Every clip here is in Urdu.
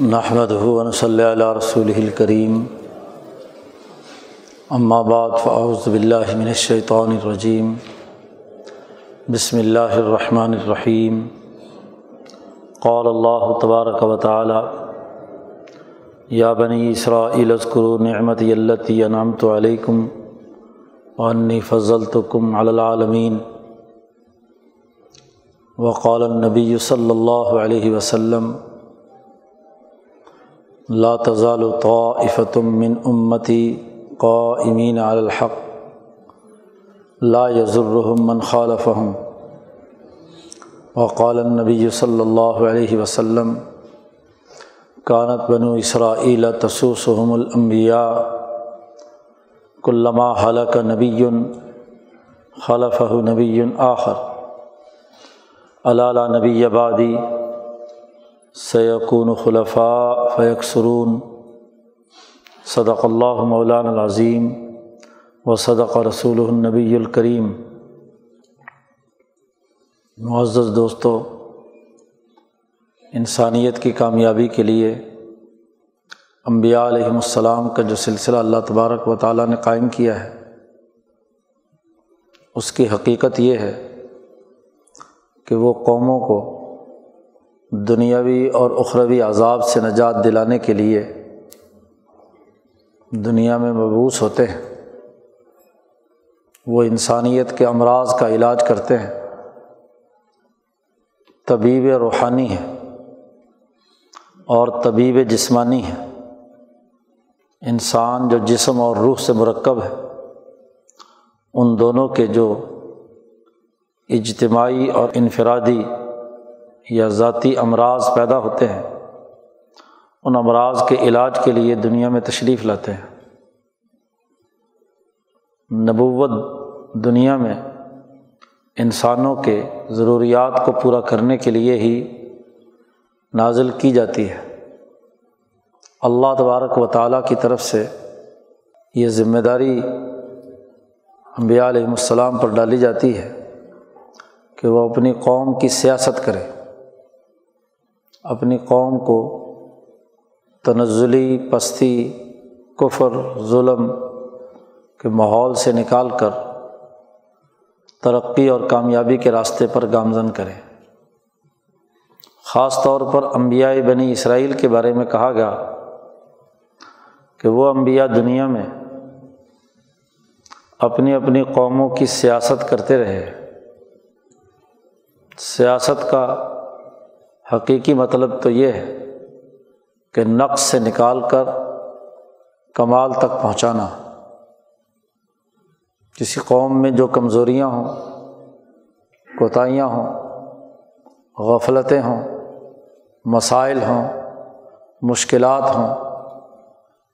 نحمد ہُون صلی اللہ رسول الکریم اما بعد فاعوذ باللہ من الشیطان الرجیم بسم اللہ الرحمن الرحیم قال اللہ تبارک و تعالی یا بنی اسرائیل اذکروا نعمتی التی انعمت علیکم وانی فضلتکم علی العالمین وقال النبی صلی اللہ علیہ وسلم لا تزال طائفة من امتی قائمین علی الحق. لا يضرهم من خالفهم. وقال النبی صلی اللہ علیہ وسلم کانت بنو اسرائیل تسوسهم الانبیاء كلما حلق نبی خلفه نبی آخر. علالا نبی آبادی سیقون خلفاء فیکسرون. صدق اللہ مولان العظیم و صدق رسول النبی الکریم. معزز دوستو، انسانیت کی کامیابی کے لیے انبیاء علیہم السلام کا جو سلسلہ اللہ تبارک و تعالیٰ نے قائم کیا ہے، اس کی حقیقت یہ ہے کہ وہ قوموں کو دنیاوی اور اخروی عذاب سے نجات دلانے کے لیے دنیا میں مبوس ہوتے ہیں۔ وہ انسانیت کے امراض کا علاج کرتے ہیں۔ طبیب روحانی ہے اور طبیب جسمانی ہے انسان جو جسم اور روح سے مرکب ہے، ان دونوں کے جو اجتماعی اور انفرادی یا ذاتی امراض پیدا ہوتے ہیں، ان امراض کے علاج کے لیے دنیا میں تشریف لاتے ہیں۔ نبوت دنیا میں انسانوں کے ضروریات کو پورا کرنے کے لیے ہی نازل کی جاتی ہے۔ اللہ تبارک و تعالیٰ کی طرف سے یہ ذمہ داری انبیاء علیہم السلام پر ڈالی جاتی ہے کہ وہ اپنی قوم کی سیاست کرے اپنی قوم کو تنزلی، پستی، کفر، ظلم کے ماحول سے نکال کر ترقی اور کامیابی کے راستے پر گامزن کرے۔ خاص طور پر انبیاء بنی اسرائیل کے بارے میں کہا گیا کہ وہ انبیاء دنیا میں اپنی اپنی قوموں کی سیاست کرتے رہے۔ سیاست کا حقیقی مطلب تو یہ ہے کہ نقص سے نکال کر کمال تک پہنچانا کسی قوم میں جو کمزوریاں ہوں، کوتاہیاں ہوں، غفلتیں ہوں، مسائل ہوں، مشکلات ہوں،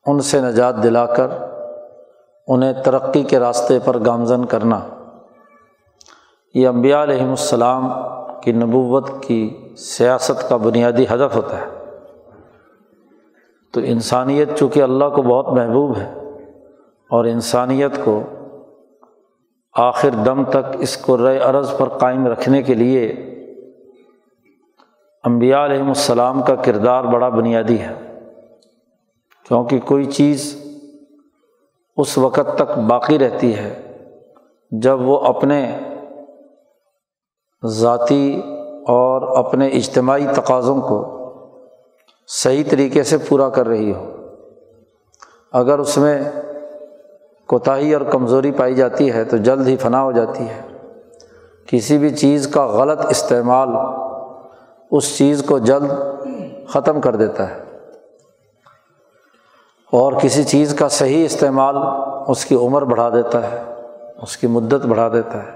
ان سے نجات دلا کر انہیں ترقی کے راستے پر گامزن کرنا، یہ انبیاء علیہم السلام کی نبوت کی سیاست کا بنیادی ہدف ہوتا ہے۔ تو انسانیت چونکہ اللہ کو بہت محبوب ہے اور انسانیت کو آخر دم تک اس کو رے عرض پر قائم رکھنے کے لیے انبیاء علیہم السلام کا کردار بڑا بنیادی ہے۔ کیونکہ کوئی چیز اس وقت تک باقی رہتی ہے جب وہ اپنے ذاتی اور اپنے اجتماعی تقاضوں کو صحیح طریقے سے پورا کر رہی ہو۔ اگر اس میں کوتاہی اور کمزوری پائی جاتی ہے تو جلد ہی فنا ہو جاتی ہے۔ کسی بھی چیز کا غلط استعمال اس چیز کو جلد ختم کر دیتا ہے۔ اور کسی چیز کا صحیح استعمال اس کی عمر بڑھا دیتا ہے، اس کی مدت بڑھا دیتا ہے۔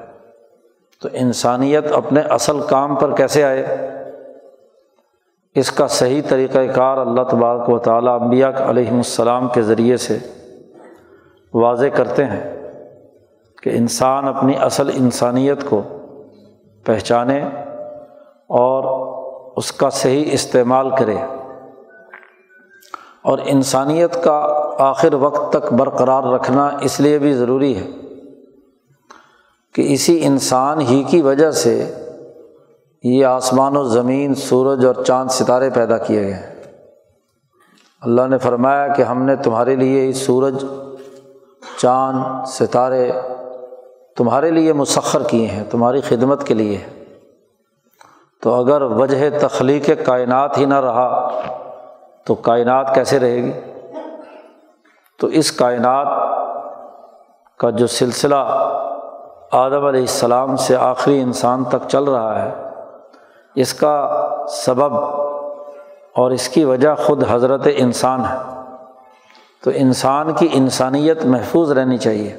تو انسانیت اپنے اصل کام پر کیسے آئے؟ اس کا صحیح طریقۂ کار اللہ تبارک و تعالیٰ انبیاء علیہم السلام کے ذریعے سے واضح کرتے ہیں کہ انسان اپنی اصل انسانیت کو پہچانے اور اس کا صحیح استعمال کرے اور انسانیت کا آخر وقت تک برقرار رکھنا اس لیے بھی ضروری ہے کہ اسی انسان ہی کی وجہ سے یہ آسمان و زمین، سورج اور چاند ستارے پیدا کیے گئے ہیں۔ اللہ نے فرمایا کہ ہم نے تمہارے لیے سورج، چاند، ستارے تمہارے لیے مسخر کیے ہیں، تمہاری خدمت کے لیے۔ تو اگر وجہ تخلیق کائنات ہی نہ رہا، تو کائنات کیسے رہے گی؟ تو اس کائنات کا جو سلسلہ آدم علیہ السلام سے آخری انسان تک چل رہا ہے، اس کا سبب اور اس کی وجہ خود حضرت انسان ہے۔ تو انسان کی انسانیت محفوظ رہنی چاہیے۔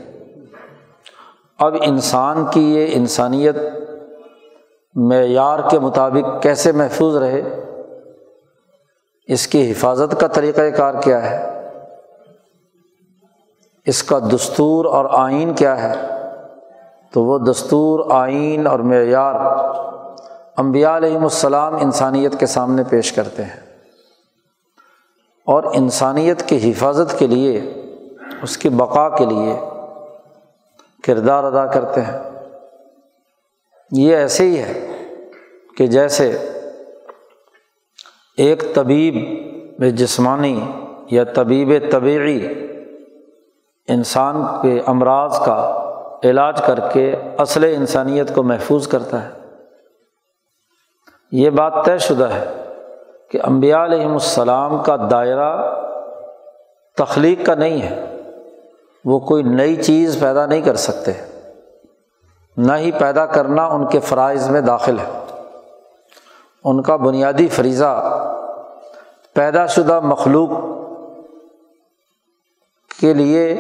اب انسان کی یہ انسانیت معیار کے مطابق کیسے محفوظ رہے، اس کی حفاظت کا طریقۂ کار کیا ہے، اس کا دستور اور آئین کیا ہے تو وہ دستور، آئین اور معیار امبیا علیہم السلام انسانیت کے سامنے پیش کرتے ہیں۔ اور انسانیت کی حفاظت کے لیے، اس کی بقا کے لیے کردار ادا کرتے ہیں۔ یہ ایسے ہی ہے کہ جیسے ایک طبیب جسمانی یا طبیب طبعی انسان کے امراض کا علاج کر کے اصل انسانیت کو محفوظ کرتا ہے۔ یہ بات طے شدہ ہے کہ امبیا علیہم السلام کا دائرہ تخلیق کا نہیں ہے۔ وہ کوئی نئی چیز پیدا نہیں کر سکتے۔ نہ ہی پیدا کرنا ان کے فرائض میں داخل ہے۔ ان کا بنیادی فریضہ پیدا شدہ مخلوق کے لیے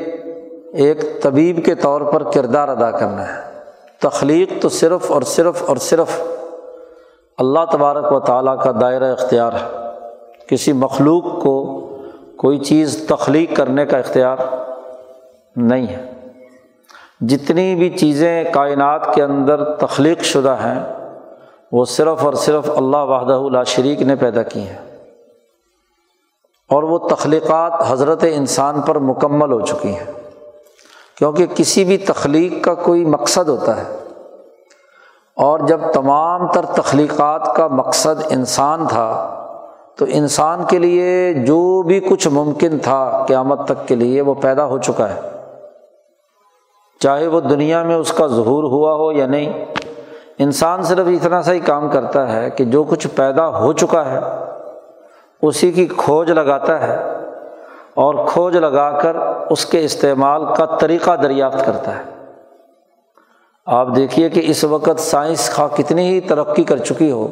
ایک طبیب کے طور پر کردار ادا کرنا ہے۔ تخلیق تو صرف اور صرف اور صرف اللہ تبارک و تعالیٰ کا دائرہ اختیار ہے۔ کسی مخلوق کو کوئی چیز تخلیق کرنے کا اختیار نہیں ہے۔ جتنی بھی چیزیں کائنات کے اندر تخلیق شدہ ہیں، وہ صرف اور صرف اللہ وحدہ اللہ شریک نے پیدا کی ہیں۔ اور وہ تخلیقات حضرت انسان پر مکمل ہو چکی ہیں۔ کیونکہ کسی بھی تخلیق کا کوئی مقصد ہوتا ہے۔ اور جب تمام تر تخلیقات کا مقصد انسان تھا، تو انسان کے لیے جو بھی کچھ ممکن تھا قیامت تک کے لیے وہ پیدا ہو چکا ہے۔ چاہے وہ دنیا میں اس کا ظہور ہوا ہو یا نہیں، انسان صرف اتنا سا ہی کام کرتا ہے کہ جو کچھ پیدا ہو چکا ہے، اسی کی کھوج لگاتا ہے۔ اور کھوج لگا کر اس کے استعمال کا طریقہ دریافت کرتا ہے۔ آپ دیکھیے کہ اس وقت سائنس خواہ کتنی ہی ترقی کر چکی ہو،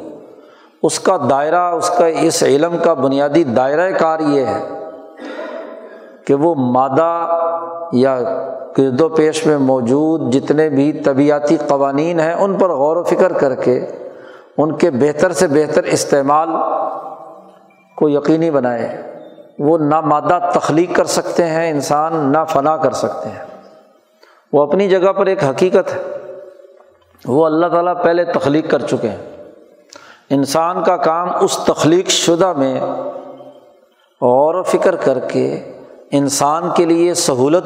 اس کا دائرہ، اس کا اس علم کا بنیادی دائرۂ کار یہ ہے کہ وہ مادہ یا گرد و پیش میں موجود جتنے بھی طبیعتی قوانین ہیں، ان پر غور و فکر کر کے ان کے بہتر سے بہتر استعمال کو یقینی بنائے۔ وہ نہ مادہ تخلیق کر سکتے ہیں، انسان نہ فنا کر سکتے ہیں۔ وہ اپنی جگہ پر ایک حقیقت ہے۔ وہ اللہ تعالیٰ پہلے تخلیق کر چکے ہیں۔ انسان کا کام اس تخلیق شدہ میں غور و فکر کر کے انسان کے لیے سہولت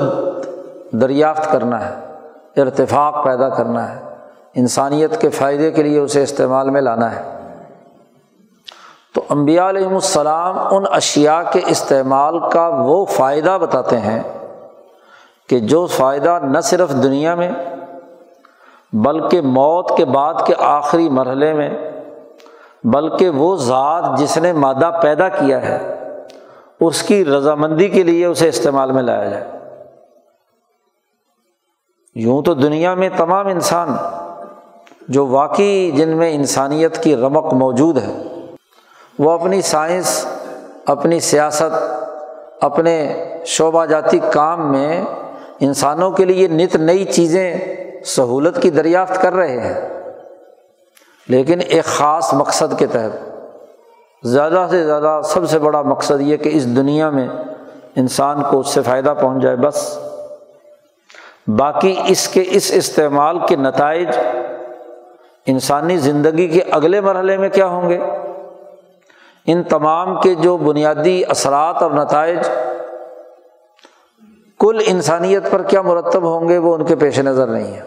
دریافت کرنا ہے، ارتفاق پیدا کرنا ہے، انسانیت کے فائدے کے لیے اسے استعمال میں لانا ہے۔ تو امبیا علیہم السلام ان اشیا کے استعمال کا وہ فائدہ بتاتے ہیں کہ جو فائدہ نہ صرف دنیا میں، بلکہ موت کے بعد کے آخری مرحلے میں، بلکہ وہ ذات جس نے مادہ پیدا کیا ہے، اس کی رضامندی کے لیے اسے استعمال میں لایا جائے۔ یوں تو دنیا میں تمام انسان جو واقعی جن میں انسانیت کی رمق موجود ہے وہ اپنی سائنس، اپنی سیاست، اپنے شعبہ جاتی کام میں انسانوں کے لیے نت نئی چیزیں سہولت کی دریافت کر رہے ہیں۔ لیکن ایک خاص مقصد کے تحت، زیادہ سے زیادہ سب سے بڑا مقصد یہ کہ اس دنیا میں انسان کو اس سے فائدہ پہنچ جائے بس۔ باقی اس کے اس استعمال کے نتائج انسانی زندگی کے اگلے مرحلے میں کیا ہوں گے؟ ان تمام کے جو بنیادی اثرات اور نتائج کل انسانیت پر کیا مرتب ہوں گے وہ ان کے پیش نظر نہیں ہے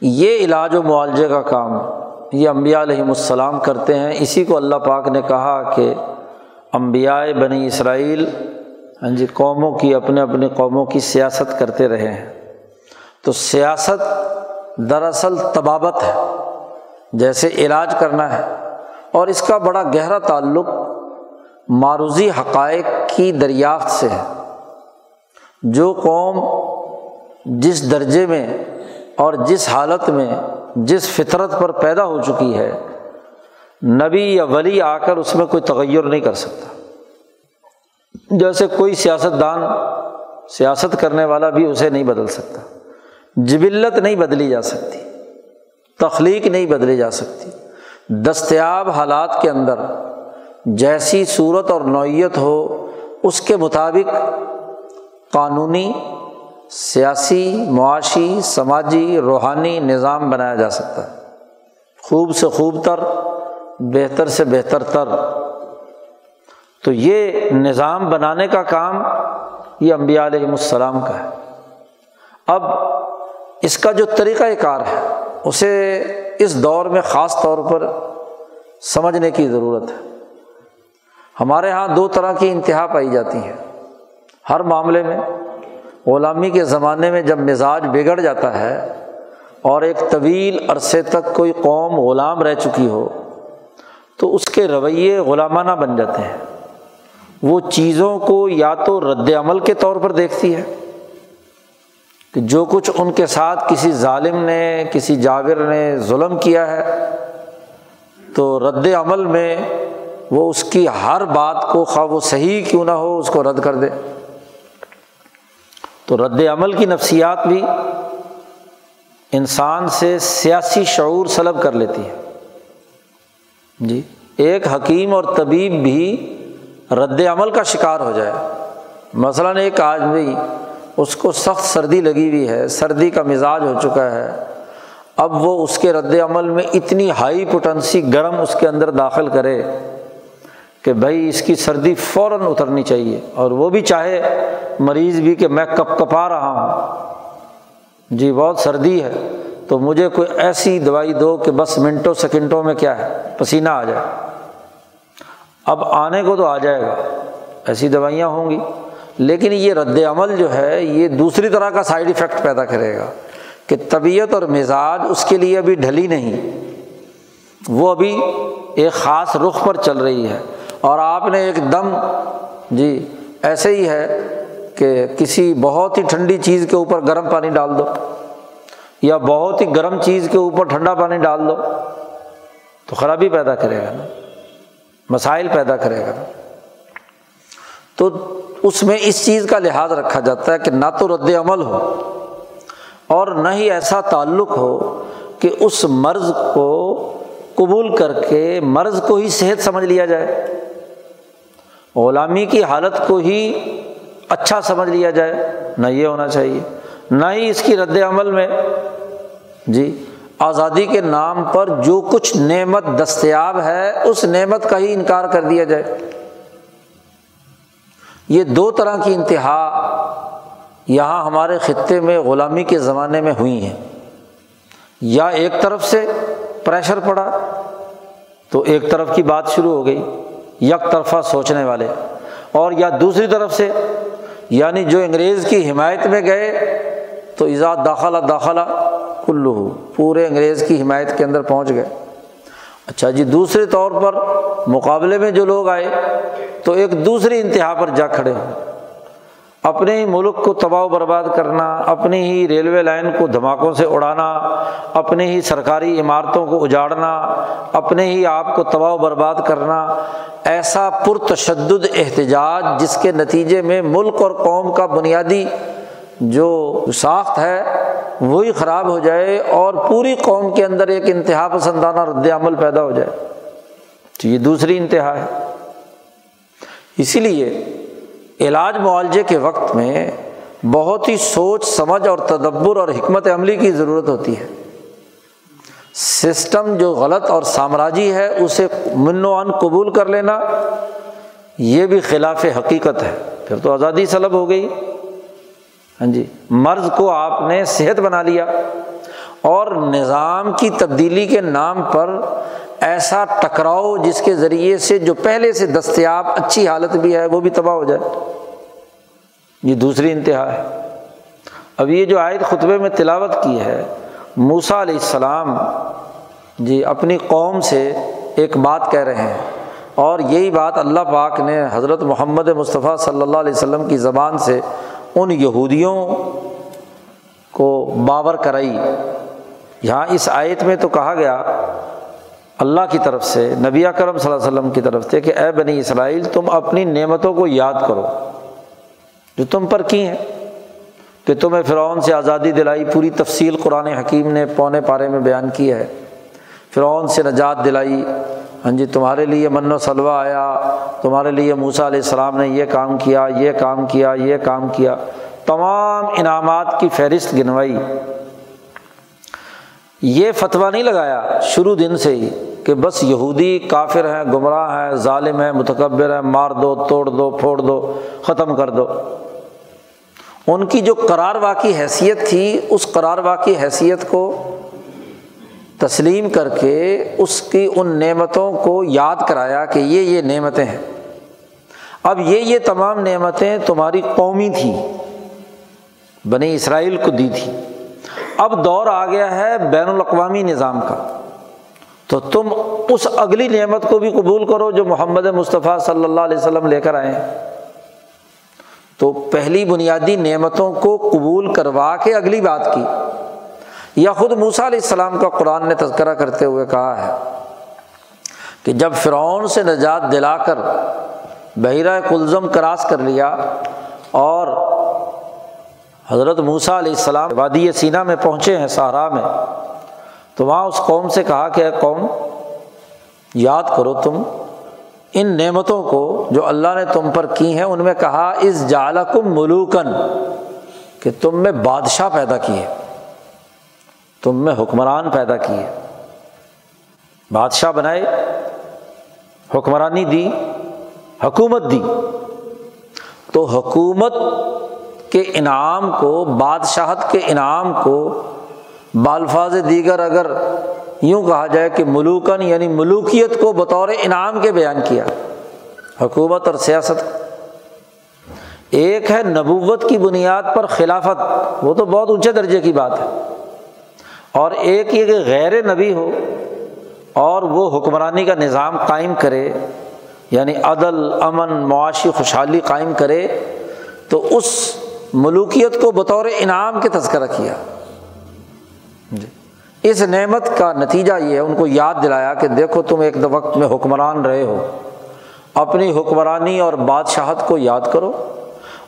یہ علاج و معالجے کا کام یہ امبیا علیہم السلام کرتے ہیں۔ اسی کو اللہ پاک نے کہا کہ انبیاء بنی اسرائیل ہاں جی قوموں کی اپنے اپنے قوموں کی سیاست کرتے رہے ہیں۔ تو سیاست دراصل طبابت ہے۔ جیسے علاج کرنا ہے اور اس کا بڑا گہرا تعلق معروضی حقائق کی دریافت سے ہے۔ جو قوم جس درجے میں اور جس حالت میں، جس فطرت پر پیدا ہو چکی ہے، نبی یا ولی آ کر اس میں کوئی تغیر نہیں کر سکتا۔ جیسے کوئی سیاست دان سیاست کرنے والا بھی اسے نہیں بدل سکتا۔ جبلت نہیں بدلی جا سکتی۔ تخلیق نہیں بدلی جا سکتی۔ دستیاب حالات کے اندر جیسی صورت اور نوعیت ہو، اس کے مطابق قانونی، سیاسی، معاشی، سماجی، روحانی نظام بنایا جا سکتا ہے۔ خوب سے خوب تر، بہتر سے بہتر تر۔ تو یہ نظام بنانے کا کام یہ امبیا علیہم السلام کا ہے۔ اب اس کا جو طریقۂ کار ہے اسے اس دور میں خاص طور پر سمجھنے کی ضرورت ہے۔ ہمارے یہاں دو طرح کی انتہا پائی جاتی ہے ہر معاملے میں غلامی کے زمانے میں جب مزاج بگڑ جاتا ہے اور ایک طویل عرصے تک کوئی قوم غلام رہ چکی ہو، تو اس کے رویے غلامانہ بن جاتے ہیں۔ وہ چیزوں کو یا تو رد عمل کے طور پر دیکھتی ہے کہ جو کچھ ان کے ساتھ کسی ظالم نے، کسی جاگر نے ظلم کیا ہے، تو رد عمل میں وہ اس کی ہر بات کو خواہ وہ صحیح کیوں نہ ہو اس کو رد کر دے۔ تو رد عمل کی نفسیات بھی انسان سے سیاسی شعور سلب کر لیتی ہے۔ جی ایک حکیم اور طبیب بھی رد عمل کا شکار ہو جائے۔ مثلاً ایک آدمی اس کو سخت سردی لگی ہوئی ہے، سردی کا مزاج ہو چکا ہے۔ اب وہ اس کے رد عمل میں اتنی ہائی پوٹنسی گرم اس کے اندر داخل کرے کہ بھائی اس کی سردی فوراً اترنی چاہیے۔ اور وہ بھی چاہے، مریض بھی کہ میں کپ کپا رہا ہوں۔ جی بہت سردی ہے، تو مجھے کوئی ایسی دوائی دو کہ بس منٹوں سیکنڈوں میں کیا ہے، پسینہ آ جائے۔ اب آنے کو تو آ جائے گا، ایسی دوائیاں ہوں گی۔ لیکن یہ رد عمل جو ہے، یہ دوسری طرح کا سائڈ افیکٹ پیدا کرے گا کہ طبیعت اور مزاج اس کے لیے ابھی ڈھلی نہیں، وہ ابھی ایک خاص رخ پر چل رہی ہے۔ اور آپ نے ایک دم جی ایسے ہی ہے کہ کسی بہت ہی ٹھنڈی چیز کے اوپر گرم پانی ڈال دو، یا بہت ہی گرم چیز کے اوپر ٹھنڈا پانی ڈال دو، تو خرابی پیدا کرے گا نا، مسائل پیدا کرے گا نا۔ تو اس میں اس چیز کا لحاظ رکھا جاتا ہے کہ نہ تو رد عمل ہو اور نہ ہی ایسا تعلق ہو کہ اس مرض کو قبول کر کے مرض کو ہی صحت سمجھ لیا جائے۔ غلامی کی حالت کو ہی اچھا سمجھ لیا جائے۔ نہ یہ ہونا چاہیے۔ نہ ہی اس کی رد عمل میں۔ جی آزادی کے نام پر جو کچھ نعمت دستیاب ہے، اس نعمت کا ہی انکار کر دیا جائے۔ یہ دو طرح کی انتہا یہاں ہمارے خطے میں غلامی کے زمانے میں ہوئی ہیں۔ یا ایک طرف سے پریشر پڑا تو ایک طرف کی بات شروع ہو گئی، یک طرفہ سوچنے والے۔ اور یا دوسری طرف سے یعنی جو انگریز کی حمایت میں گئے تو ایجاد داخلہ داخلہ کلو پورے انگریز کی حمایت کے اندر پہنچ گئے۔ اچھا جی دوسرے طور پر مقابلے میں جو لوگ آئے تو ایک دوسری انتہا پر جا کھڑے ہو۔ اپنے ہی ملک کو تباہ و برباد کرنا، اپنی ہی ریلوے لائن کو دھماکوں سے اڑانا اپنے ہی سرکاری عمارتوں کو اجاڑنا، اپنے ہی آپ کو تباہ و برباد کرنا، ایسا پرتشدد احتجاج جس کے نتیجے میں ملک اور قوم کا بنیادی جو ساخت ہے، وہی خراب ہو جائے اور پوری قوم کے اندر ایک انتہا پسندانہ رد عمل پیدا ہو جائے۔ تو یہ دوسری انتہا ہے۔ اسی لیے علاج معالجے کے وقت میں بہت ہی سوچ، سمجھ اور تدبر اور حکمت عملی کی ضرورت ہوتی ہے۔ سسٹم جو غلط اور سامراجی ہے، اسے من و ان قبول کر لینا، یہ بھی خلاف حقیقت ہے۔ پھر تو آزادی سلب ہو گئی۔ ہاں جی مرض کو آپ نے صحت بنا لیا۔ اور نظام کی تبدیلی کے نام پر ایسا ٹکراؤ جس کے ذریعے سے جو پہلے سے دستیاب، اچھی حالت بھی ہے، وہ بھی تباہ ہو جائے۔ یہ دوسری انتہا ہے۔ اب یہ جو عائد خطبے میں تلاوت کی ہے موسا علیہ السلام جی اپنی قوم سے ایک بات کہہ رہے ہیں۔ اور یہی بات اللہ پاک نے حضرت محمد مصطفیٰ صلی اللہ علیہ وسلم کی زبان سے ان یہودیوں کو باور کرائی۔ یہاں اس آیت میں تو کہا گیا اللہ کی طرف سے، نبی کرم صلی اللہ علیہ وسلم کی طرف سے کہ اے بنی اسرائیل، تم اپنی نعمتوں کو یاد کرو، جو تم پر کی ہیں، کہ تمہیں فرعون سے آزادی دلائی، پوری تفصیل قرآن حکیم نے پونے پارے میں بیان کی ہے۔ فرعون سے نجات دلائی ہاں جی تمہارے لیے من و سلوا آیا، تمہارے لیے موسا علیہ السلام نے یہ کام کیا، یہ کام کیا، یہ کام کیا۔ تمام انعامات کی فہرست گنوائی۔ یہ فتویٰ نہیں لگایا شروع دن سے ہی کہ بس یہودی کافر ہیں، گمراہ ہیں، ظالم ہیں، متکبر ہیں، مار دو، توڑ دو، پھوڑ دو، ختم کر دو۔ ان کی جو قرار واقعی حیثیت تھی، اس قرار واقعی حیثیت کو تسلیم کر کے اس کی ان نعمتوں کو یاد کرایا کہ یہ یہ نعمتیں ہیں۔ اب یہ یہ تمام نعمتیں تمہاری قومی تھیں، بنی اسرائیل کو دی تھی اب دور آ گیا ہے بین الاقوامی نظام کا۔ تو تم اس اگلی نعمت کو بھی قبول کرو جو محمد مصطفیٰ صلی اللہ علیہ وسلم لے کر آئے تو پہلی بنیادی نعمتوں کو قبول کروا کے اگلی بات کی۔ یا خود موسا علیہ السلام کا قرآن نے تذکرہ کرتے ہوئے کہا ہے کہ جب فرعون سے نجات دلا کر بحیرہ کلزم کراس کر لیا اور حضرت موسا علیہ السلام وادی سینا میں پہنچے ہیں سہارا میں۔ تو وہاں اس قوم سے کہا کہ اے قوم، یاد کرو تم، ان نعمتوں کو جو اللہ نے تم پر کی ہیں، ان میں کہا اس جالکم ملوکن کہ تم میں بادشاہ پیدا کیے، تم میں حکمران پیدا کیے۔ بادشاہ بنائے، حکمرانی دی، حکومت دی۔ تو حکومت کے انعام کو، بادشاہت کے انعام کو بالفاظ دیگر اگر یوں کہا جائے کہ ملوکن یعنی ملوکیت کو بطور انعام کے بیان کیا۔ حکومت اور سیاست۔ ایک ہے نبوت کی بنیاد پر خلافت، وہ تو بہت اونچے درجے کی بات ہے۔ اور ایک یہ کہ غیر نبی ہو اور وہ حکمرانی کا نظام قائم کرے یعنی عدل، امن، معاشی، خوشحالی قائم کرے، تو اس ملوکیت کو بطور انعام کے تذکرہ کیا۔ جی۔ اس نعمت کا نتیجہ یہ ہے، ان کو یاد دلایا کہ دیکھو تم ایک وقت میں حکمران رہے ہو۔ اپنی حکمرانی اور بادشاہت کو یاد کرو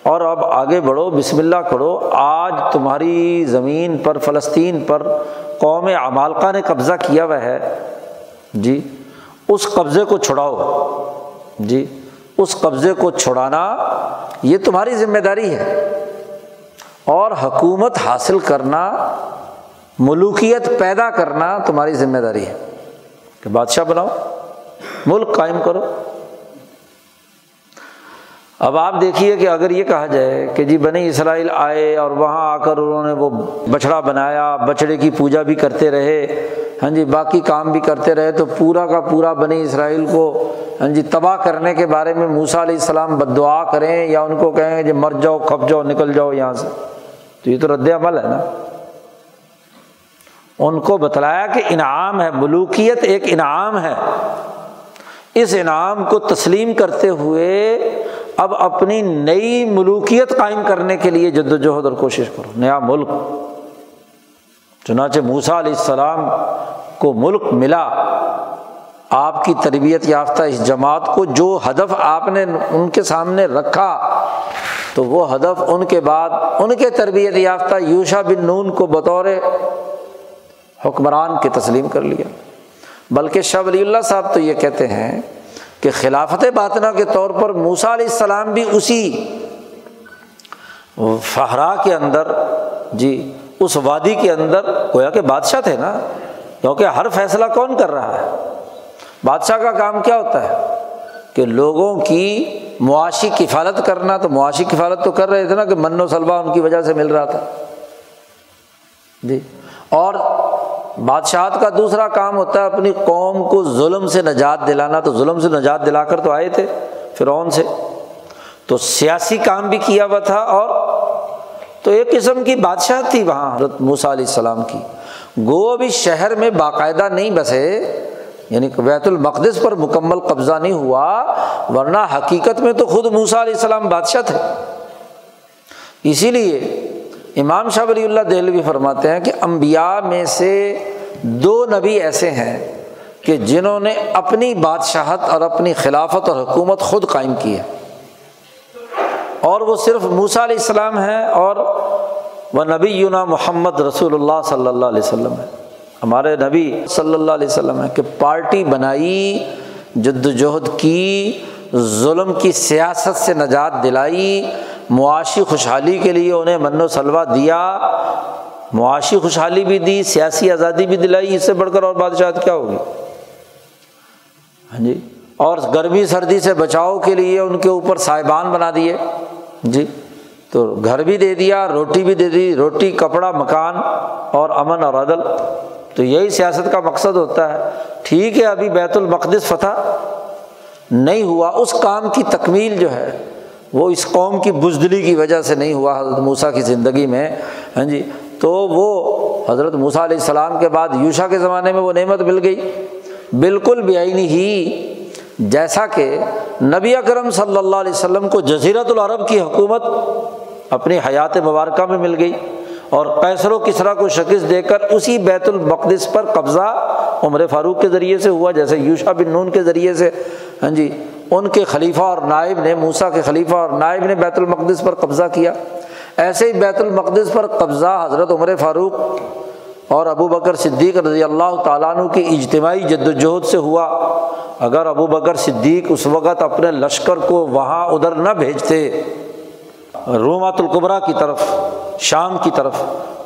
اور اب آگے بڑھو، بسم اللہ کرو۔ آج تمہاری زمین پر، فلسطین پر قوم عمالقہ نے قبضہ کیا ہوا ہے۔ جی۔ اس قبضے کو چھڑاؤ۔ جی۔ اس قبضے کو چھڑانا یہ تمہاری ذمہ داری ہے۔ اور حکومت حاصل کرنا، ملوکیت پیدا کرنا تمہاری ذمہ داری ہے۔ کہ بادشاہ بناؤ، ملک قائم کرو۔ اب آپ دیکھیے کہ اگر یہ کہا جائے کہ جی بنی اسرائیل آئے اور وہاں آ کر انہوں نے وہ بچڑا بنایا، بچڑے کی پوجا بھی کرتے رہے ہاں جی باقی کام بھی کرتے رہے، تو پورا کا پورا بنی اسرائیل کو ہاں جی تباہ کرنے کے بارے میں موسا علیہ السلام بد دعا کریں یا ان کو کہیں جی مر جاؤ، کھپ جاؤ، نکل جاؤ یہاں سے۔ تو یہ تو رد عمل ہے نا۔ ان کو بتلایا کہ انعام ہے، ملوکیت ایک انعام ہے۔ اس انعام کو تسلیم کرتے ہوئے اب اپنی نئی ملوکیت قائم کرنے کے لیے جد وجہد اور کوشش کرو۔ نیا ملک۔ چنانچہ موسا علیہ السلام کو ملک ملا۔ آپ کی تربیت یافتہ اس جماعت کو جو ہدف آپ نے ان کے سامنے رکھا تو وہ ہدف ان کے بعد ان کے تربیت یافتہ یوشا بن نون کو بطور حکمران کے تسلیم کر لیا۔ بلکہ شاہ ولی اللہ صاحب تو یہ کہتے ہیں کہ خلافت باطنا کے طور پر موسا علیہ السلام بھی اسی فہرا کے اندر جی اس وادی کے اندر گویا کہ بادشاہ تھے نا، کیونکہ ہر فیصلہ کون کر رہا ہے؟ بادشاہ کا کام کیا ہوتا ہے؟ کہ لوگوں کی معاشی کفالت کرنا تو معاشی کفالت تو کر رہے تھے نا کہ من و سلبا ان کی وجہ سے مل رہا تھا۔ جی۔ اور بادشاہت کا دوسرا کام ہوتا ہے اپنی قوم کو ظلم سے نجات دلانا۔ تو ظلم سے نجات دلا کر تو آئے تھے فرعون سے۔ تو سیاسی کام بھی کیا ہوا تھا اور تو ایک قسم کی بادشاہ تھی وہاں حضرت موسیٰ علیہ السلام کی۔ گو ابھی شہر میں باقاعدہ نہیں بسے۔ یعنی بیت المقدس پر مکمل قبضہ نہیں ہوا، ورنہ حقیقت میں تو خود موسا علیہ السلام بادشاہ تھے۔ اسی لیے امام شاہ ولی اللہ دہلوی فرماتے ہیں کہ امبیا میں سے دو نبی ایسے ہیں کہ جنہوں نے اپنی بادشاہت اور اپنی خلافت اور حکومت خود قائم کی ہے۔ اور وہ صرف موسا علیہ السلام ہیں اور وہ نبی یونا محمد رسول اللہ صلی اللہ علیہ وسلم ہے ہمارے نبی صلی اللہ علیہ وسلم ہے کہ پارٹی بنائی جد وجہد کی، ظلم کی، سیاست سے نجات دلائی، معاشی خوشحالی کے لیے انہیں من و سلوا دیا۔ معاشی خوشحالی بھی دی، سیاسی آزادی بھی دلائی، اس سے بڑھ کر اور بادشاہت کیا ہوگی؟ ہاں جی۔ اور گرمی سردی سے بچاؤ کے لیے ان کے اوپر صاحبان بنا دیے۔ جی۔ تو گھر بھی دے دیا، روٹی بھی دے دی، روٹی، کپڑا، مکان اور امن اور عدل۔ تو یہی سیاست کا مقصد ہوتا ہے۔ ٹھیک ہے، ابھی بیت المقدس فتح نہیں ہوا، اس کام کی تکمیل جو ہے، وہ اس قوم کی بزدلی کی وجہ سے نہیں ہوا حضرت موسیٰ کی زندگی میں۔ ہاں جی تو وہ حضرت موسیٰ علیہ السلام کے بعد یوشا کے زمانے میں وہ نعمت مل گئی۔ بالکل بے آئینی ہی، جیسا کہ نبی اکرم صلی اللہ علیہ وسلم کو جزیرت العرب کی حکومت اپنی حیات مبارکہ میں مل گئی۔ اور قیصر و کسرا کو شکست دے کر اسی بیت المقدس پر قبضہ عمر فاروق کے ذریعے سے ہوا، جیسے یوشا بن نون کے ذریعے سے۔ ہاں جی ان کے خلیفہ اور نائب نے موسا کے خلیفہ اور نائب نے بیت المقدس پر قبضہ کیا۔ ایسے ہی بیت المقدس پر قبضہ حضرت عمر فاروق اور ابو بکر صدیق رضی اللہ تعالیٰ عنہ کی اجتماعی جد وجہد سے ہوا۔ اگر ابو بکر صدیق اس وقت اپنے لشکر کو وہاں ادھر نہ بھیجتے رومات القبرا کی طرف، شام کی طرف،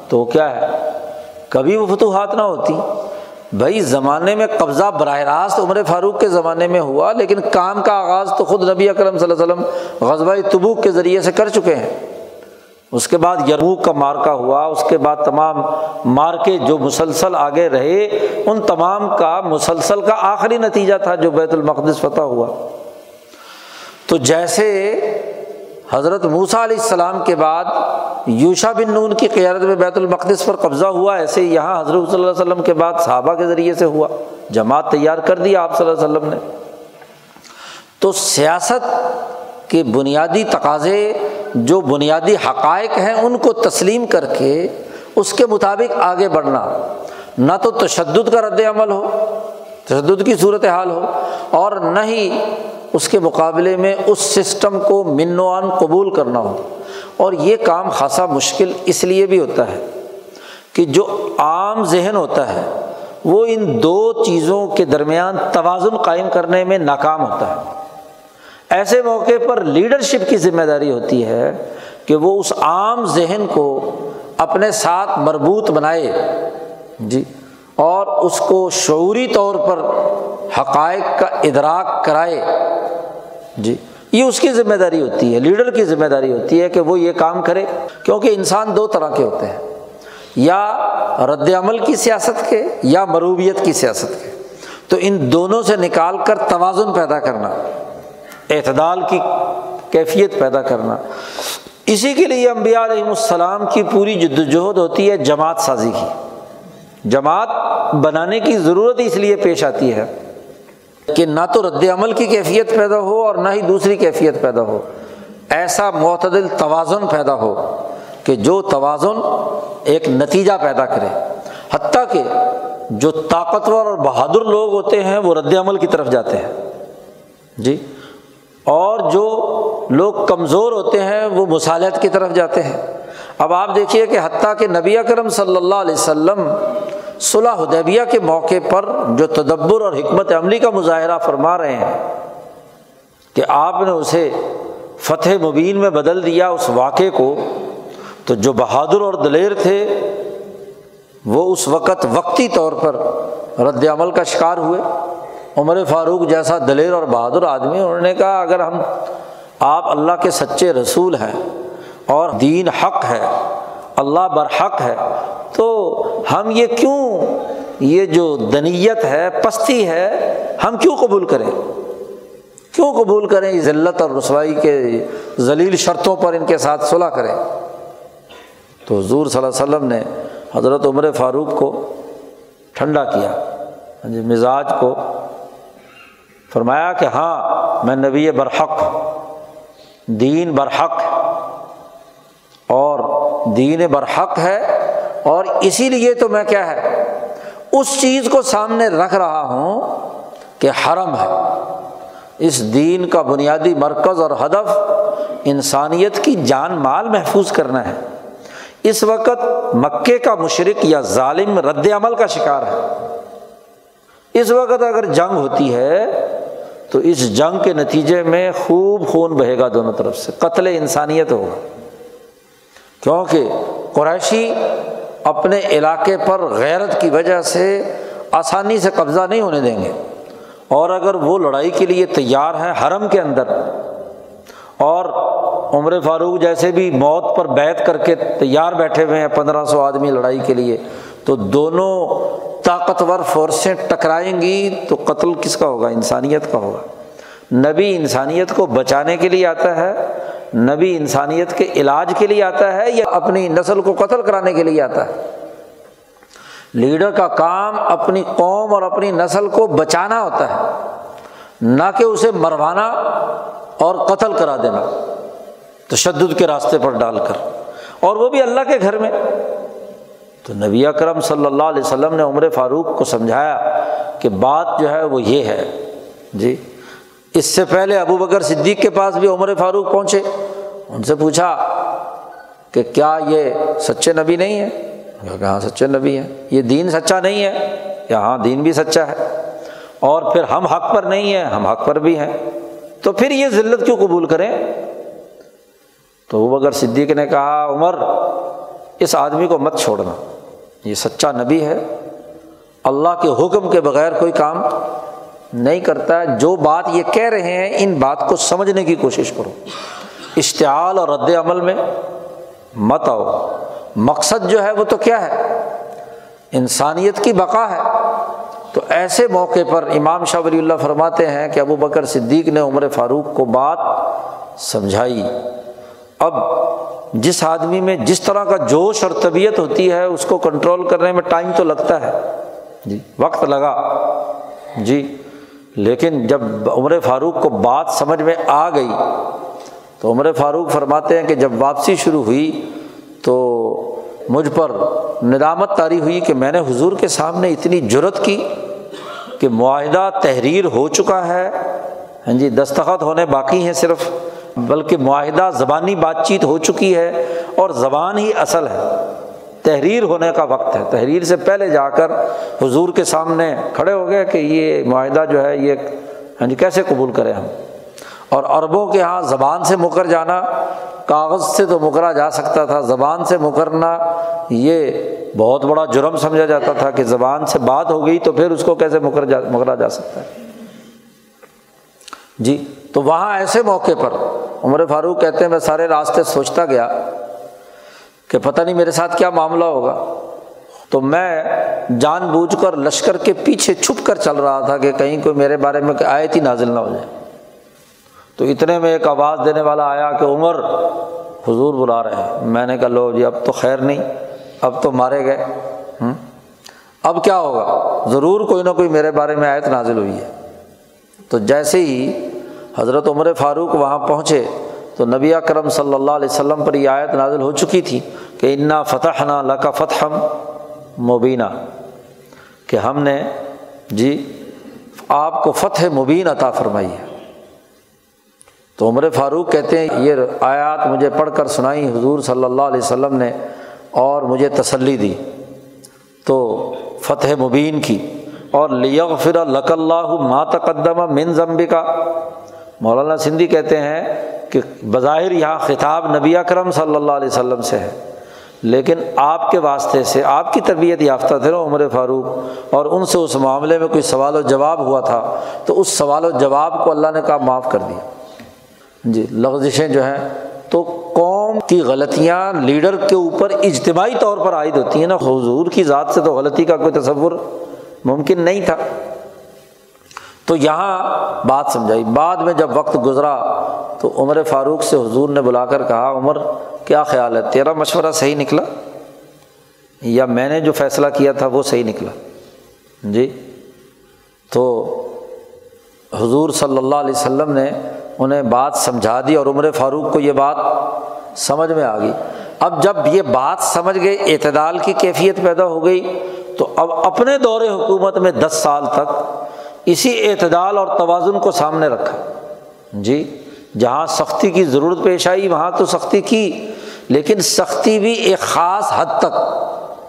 تو کیا ہے؟ کبھی وہ فتوحات نہ ہوتی۔ بھائی، زمانے میں قبضہ براہ راست عمر فاروق کے زمانے میں ہوا، لیکن کام کا آغاز تو خود نبی اکرم صلی اللہ علیہ وسلم غزبۂ تبوک کے ذریعے سے کر چکے ہیں۔ اس کے بعد یرموک کا مارکا ہوا، اس کے بعد تمام مارکے جو مسلسل آگے رہے، ان تمام کا مسلسل کا آخری نتیجہ تھا جو بیت المقدس فتح ہوا۔ تو جیسے حضرت موسا علیہ السلام کے بعد یوشا بن نون کی قیادت میں بیت المقدس پر قبضہ ہوا، ایسے یہاں حضرت صلی اللہ علیہ وسلم کے بعد صحابہ کے ذریعے سے ہوا۔ جماعت تیار کر دیا آپ صلی اللہ علیہ وسلم نے۔ تو سیاست کے بنیادی تقاضے، جو بنیادی حقائق ہیں، ان کو تسلیم کر کے اس کے مطابق آگے بڑھنا۔ نہ تو تشدد کا رد عمل ہو، تشدد کی صورت حال ہو، اور نہ ہی اس کے مقابلے میں اس سسٹم کو منوان قبول کرنا ہو۔ اور یہ کام خاصا مشکل اس لیے بھی ہوتا ہے کہ جو عام ذہن ہوتا ہے، وہ ان دو چیزوں کے درمیان توازن قائم کرنے میں ناکام ہوتا ہے۔ ایسے موقع پر لیڈرشپ کی ذمہ داری ہوتی ہے کہ وہ اس عام ذہن کو اپنے ساتھ مربوط بنائے۔ جی۔ اور اس کو شعوری طور پر حقائق کا ادراک کرائے۔ جی یہ اس کی ذمہ داری ہوتی ہے، لیڈر کی ذمہ داری ہوتی ہے کہ وہ یہ کام کرے، کیونکہ انسان دو طرح کے ہوتے ہیں۔ یا رد عمل کی سیاست کے، یا مروبیت کی سیاست کے۔ تو ان دونوں سے نکال کر توازن پیدا کرنا، اعتدال کی کیفیت پیدا کرنا۔ اسی کے لیے امبیا علیہم السلام کی پوری جد وجہد ہوتی ہے جماعت سازی کی۔ جماعت بنانے کی ضرورت اس لیے پیش آتی ہے۔ کہ نہ تو رد عمل کی کیفیت پیدا ہو اور نہ ہی دوسری کیفیت پیدا ہو۔ ایسا معتدل توازن پیدا ہو کہ جو توازن ایک نتیجہ پیدا کرے۔ حتیٰ کہ جو طاقتور اور بہادر لوگ ہوتے ہیں وہ رد عمل کی طرف جاتے ہیں۔ جی؟ اور جو لوگ کمزور ہوتے ہیں وہ مصالحت کی طرف جاتے ہیں۔ اب آپ دیکھیے کہ حتیٰ کہ نبی اکرم صلی اللہ علیہ وسلم صلاح حدیبیہ کے موقع پر جو تدبر اور حکمت عملی کا مظاہرہ فرما رہے ہیں کہ آپ نے اسے فتح مبین میں بدل دیا اس واقعے کو، تو جو بہادر اور دلیر تھے، وہ اس وقت وقتی طور پر رد عمل کا شکار ہوئے۔ عمر فاروق جیسا دلیر اور بہادر آدمی، انہوں نے کہا، اگر ہم، آپ اللہ کے سچے رسول ہیں اور دین حق ہے، اللہ برحق ہے، تو ہم یہ کیوں یہ جو دنیت ہے، پستی ہے، ہم کیوں قبول کریں؟ کیوں قبول کریں؟ ذلت اور رسوائی کے ذلیل شرطوں پر ان کے ساتھ صلاح کریں۔ تو حضور صلی اللہ علیہ وسلم نے حضرت عمر فاروق کو ٹھنڈا کیا ہاں جی مزاج کو۔ فرمایا کہ ہاں میں نبی برحق دین برحق اور دین برحق ہے اور اسی لیے تو میں کیا ہے، اس چیز کو سامنے رکھ رہا ہوں کہ حرم ہے۔ اس دین کا بنیادی مرکز اور ہدف انسانیت کی جان مال محفوظ کرنا ہے۔ اس وقت مکے کا مشرق یا ظالم رد عمل کا شکار ہے۔ اس وقت اگر جنگ ہوتی ہے تو اس جنگ کے نتیجے میں خوب خون بہے گا دونوں طرف سے، قتل انسانیت ہوگا۔ کیونکہ قریشی اپنے علاقے پر غیرت کی وجہ سے آسانی سے قبضہ نہیں ہونے دیں گے۔ اور اگر وہ لڑائی کے لیے تیار ہیں حرم کے اندر، اور عمر فاروق جیسے بھی موت پر بیت کر کے تیار بیٹھے ہوئے ہیں پندرہ سو آدمی لڑائی کے لیے، تو دونوں طاقتور فورسیں ٹکرائیں گی تو قتل کس کا ہوگا؟ انسانیت کا ہوگا۔ نبی انسانیت کو بچانے کے لیے آتا ہے نبی انسانیت کے علاج کے لیے آتا ہے یا اپنی نسل کو قتل کرانے کے لیے آتا ہے؟ لیڈر کا کام اپنی قوم اور اپنی نسل کو بچانا ہوتا ہے، نہ کہ اسے مروانا اور قتل کرا دینا، تشدد کے راستے پر ڈال کر۔ اور وہ بھی اللہ کے گھر میں۔ تو نبی اکرم صلی اللہ علیہ وسلم نے عمر فاروق کو سمجھایا کہ بات جو ہے وہ یہ ہے۔ جی اس سے پہلے ابو بکر صدیق کے پاس بھی عمر فاروق پہنچے۔ ان سے پوچھا کہ کیا یہ سچے نبی نہیں ہے کہ ہاں سچے نبی ہیں۔ یہ دین سچا نہیں ہے؟ یا ہاں دین بھی سچا ہے۔ اور پھر ہم حق پر نہیں ہیں، ہم حق پر بھی ہیں۔ تو پھر یہ ذلت کیوں قبول کریں؟ تو ابو بکر صدیق نے کہا، عمر، اس آدمی کو مت چھوڑنا۔ یہ سچا نبی ہے۔ اللہ کے حکم کے بغیر کوئی کام نہیں کرتا ہے جو بات یہ کہہ رہے ہیں، ان بات کو سمجھنے کی کوشش کرو۔ اشتعال اور رد عمل میں مت آؤ۔ مقصد جو ہے وہ تو کیا ہے؟ انسانیت کی بقا ہے۔ تو ایسے موقع پر امام شاہ ولی اللہ فرماتے ہیں کہ ابو بکر صدیق نے عمر فاروق کو بات سمجھائی۔ اب جس آدمی میں جس طرح کا جوش اور طبیعت ہوتی ہے، اس کو کنٹرول کرنے میں ٹائم تو لگتا ہے۔ جی وقت لگا۔ جی۔ لیکن جب عمر فاروق کو بات سمجھ میں آ گئی، تو عمر فاروق فرماتے ہیں کہ جب واپسی شروع ہوئی تو مجھ پر ندامت تاری ہوئی کہ میں نے حضور کے سامنے اتنی جرت کی کہ معاہدہ تحریر ہو چکا ہے۔ ہاں جی دستخط ہونے باقی ہیں صرف، بلکہ معاہدہ زبانی بات چیت ہو چکی ہے اور زبان ہی اصل ہے۔ تحریر ہونے کا وقت ہے۔ تحریر سے پہلے جا کر حضور کے سامنے کھڑے ہو گئے کہ یہ معاہدہ جو ہے، یہ ہاں جی کیسے قبول کریں ہم؟ اور عربوں کے یہاں زبان سے مکر جانا، کاغذ سے تو مکرا جا سکتا تھا، زبان سے مکرنا یہ بہت بڑا جرم سمجھا جاتا تھا کہ زبان سے بات ہو گئی تو پھر اس کو کیسے مکر جا، مکرا جا سکتا ہے؟ جی تو وہاں ایسے موقع پر عمر فاروق کہتے ہیں، میں سارے راستے سوچتا گیا۔ کہ پتہ نہیں میرے ساتھ کیا معاملہ ہوگا۔ تو میں جان بوجھ کر لشکر کے پیچھے چھپ کر چل رہا تھا کہ کہیں کوئی میرے بارے میں آئے تھی نازل نہ ہو جائے۔ تو اتنے میں ایک آواز دینے والا آیا کہ عمر، حضور بلا رہے ہیں۔ میں نے کہا، لو جی اب تو خیر نہیں، اب تو مارے گئے۔ اب کیا ہوگا؟ ضرور کوئی نہ کوئی میرے بارے میں آیت نازل ہوئی ہے۔ تو جیسے ہی حضرت عمر فاروق وہاں پہنچے تو نبی کرم صلی اللہ علیہ وسلم پر یہ آیت نازل ہو چکی تھی کہ انا فتح نہ لکا فتح مبینہ کہ ہم نے جی آپ کو فتح مبین عطا فرمائی ہے۔ تو عمر فاروق کہتے ہیں، یہ آیات مجھے پڑھ کر سنائی، حضور صلی اللہ علیہ وسلم نے اور مجھے تسلی دی۔ تو فتح مبین کی۔ اور لیغفر لک اللہ ما تقدم من ضمبی کا مولانا سندھی کہتے ہیں کہ بظاہر یہاں خطاب نبی اکرم صلی اللہ علیہ وسلم سے ہے، لیکن آپ کے واسطے سے آپ کی تربیت یافتہ تھے نا عمر فاروق، اور ان سے اس معاملے میں کوئی سوال و جواب ہوا تھا، تو اس سوال و جواب کو اللہ نے کہا معاف کر دیا۔ جی لغزشیں جو ہیں، تو قوم کی غلطیاں لیڈر کے اوپر اجتماعی طور پر عائد ہوتی ہیں نا، حضور کی ذات سے تو غلطی کا کوئی تصور ممکن نہیں تھا۔ تو یہاں بات سمجھائی۔ بعد میں جب وقت گزرا تو عمر فاروق سے حضور نے بلا کر کہا، عمر، کیا خیال ہے؟ تیرا مشورہ صحیح نکلا؟ یا میں نے جو فیصلہ کیا تھا وہ صحیح نکلا؟ جی۔ تو حضور صلی اللہ علیہ وسلم نے انہیں بات سمجھا دی اور عمر فاروق کو یہ بات سمجھ میں آ گئی۔ اب جب یہ بات سمجھ گئی اعتدال کی کیفیت پیدا ہو گئی تو اب اپنے دور حکومت میں دس سال تک اسی اعتدال اور توازن کو سامنے رکھا۔ جی جہاں سختی کی ضرورت پیش آئی، وہاں تو سختی کی، لیکن سختی بھی ایک خاص حد تک۔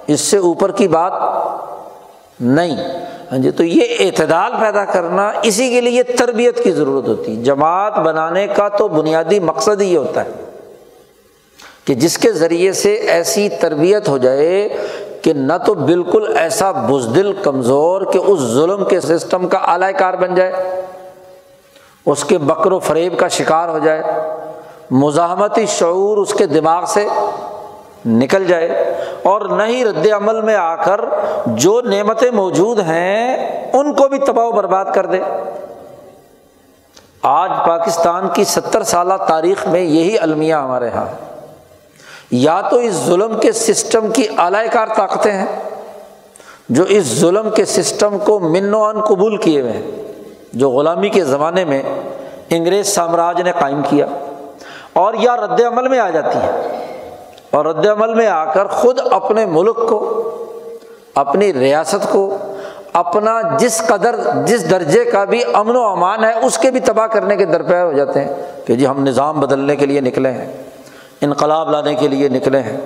اس سے اوپر کی بات نہیں۔ ہاں جی تو یہ اعتدال پیدا کرنا، اسی کے لیے تربیت کی ضرورت ہوتی۔ ہے جماعت بنانے کا تو بنیادی مقصد ہی ہوتا ہے۔ کہ جس کے ذریعے سے ایسی تربیت ہو جائے کہ نہ تو بالکل ایسا بزدل کمزور کہ اس ظلم کے سسٹم کا اعلی کار بن جائے، اس کے بکر و فریب کا شکار ہو جائے، مزاحمتی شعور اس کے دماغ سے نکل جائے اور نہ ہی رد عمل میں آ کر جو نعمتیں موجود ہیں ان کو بھی تباہ و برباد کر دے۔ آج پاکستان کی ستر سالہ تاریخ میں یہی المیہ ہمارے یہاں یا تو اس ظلم کے سسٹم کی اعلی کار طاقتیں ہیں، جو اس ظلم کے سسٹم کو من و ان قبول کیے ہوئے ہیں، جو غلامی کے زمانے میں انگریز سامراج نے قائم کیا اور یا رد عمل میں آ جاتی ہیں۔ اور رد عمل میں آ کر خود اپنے ملک کو، اپنی ریاست کو، اپنا جس قدر، جس درجے کا بھی امن و امان ہے، اس کے بھی تباہ کرنے کے درپیار ہو جاتے ہیں کہ جی ہم نظام بدلنے کے لیے نکلے ہیں۔ انقلاب لانے کے لیے نکلے ہیں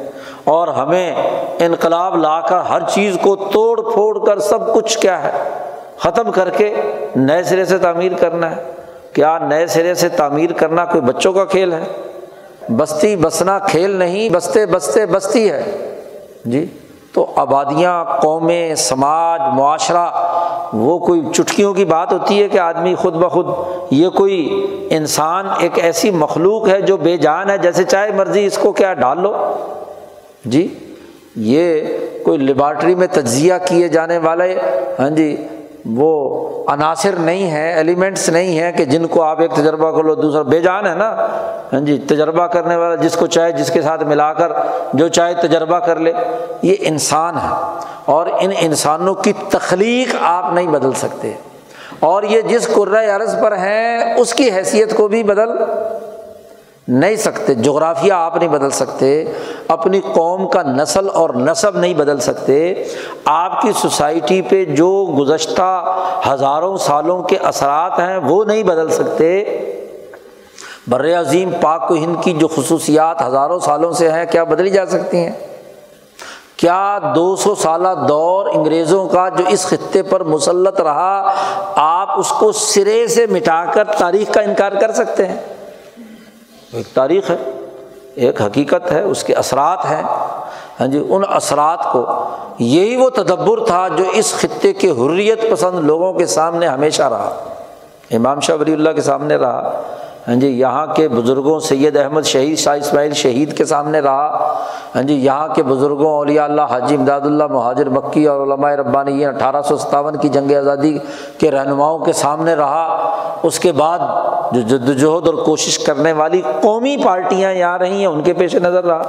اور ہمیں انقلاب لا کر ہر چیز کو توڑ پھوڑ کر سب کچھ کیا ہے؟ ختم کر کے نئے سرے سے تعمیر کرنا ہے۔ کیا نئے سرے سے تعمیر کرنا کوئی بچوں کا کھیل ہے؟ بستی بسنا کھیل نہیں، بستے بستے بستی ہے۔ جی تو آبادیاں، قومیں، سماج، معاشرہ وہ کوئی چٹکیوں کی بات ہوتی ہے کہ آدمی خود بخود یہ کوئی انسان ایک ایسی مخلوق ہے جو بے جان ہے، جیسے چاہے مرضی اس کو کیا ڈال لو۔ جی یہ کوئی لیبارٹری میں تجزیہ کیے جانے والے ہاں جی وہ عناصر نہیں ہیں ایلیمنٹس نہیں ہیں کہ جن کو آپ ایک تجربہ کر لو، دوسرا بے جان ہے نا۔ ہاں جی تجربہ کرنے والا جس کو چاہے، جس کے ساتھ ملا کر جو چاہے تجربہ کر لے۔ یہ انسان ہے۔ اور ان انسانوں کی تخلیق آپ نہیں بدل سکتے۔ اور یہ جس عرض پر ہیں، اس کی حیثیت کو بھی بدل نہیں سکتے، جغرافیہ آپ نہیں بدل سکتے، اپنی قوم کا نسل اور نصب نہیں بدل سکتے۔ آپ کی سوسائٹی پہ جو گزشتہ ہزاروں سالوں کے اثرات ہیں، وہ نہیں بدل سکتے۔ بر عظیم پاک و ہند کی جو خصوصیات ہزاروں سالوں سے ہیں، کیا بدلی جا سکتی ہیں؟ کیا دو سو سالہ دور انگریزوں کا جو اس خطے پر مسلط رہا، آپ اس کو سرے سے مٹا کر تاریخ کا انکار کر سکتے ہیں؟ ایک تاریخ ہے، ایک حقیقت ہے، اس کے اثرات ہیں۔ ہاں جی ان اثرات کو، یہی وہ تدبر تھا جو اس خطے کے حریت پسند لوگوں کے سامنے ہمیشہ رہا۔ امام شاہ ولی اللہ کے سامنے رہا۔ ہاں جی یہاں کے بزرگوں سید احمد شہید شاہ اسماعیل شہید کے سامنے رہا۔ ہاں جی یہاں کے بزرگوں اولیاء اللہ حاجی امداد اللہ، مہاجر مکی اور علماء ربانی اٹھارہ سو ستاون کی جنگ آزادی کے رہنماؤں کے سامنے رہا۔ اس کے بعد جو جد وجہد اور کوشش کرنے والی قومی پارٹیاں یہاں رہی ہیں، ان کے پیش نظر رہا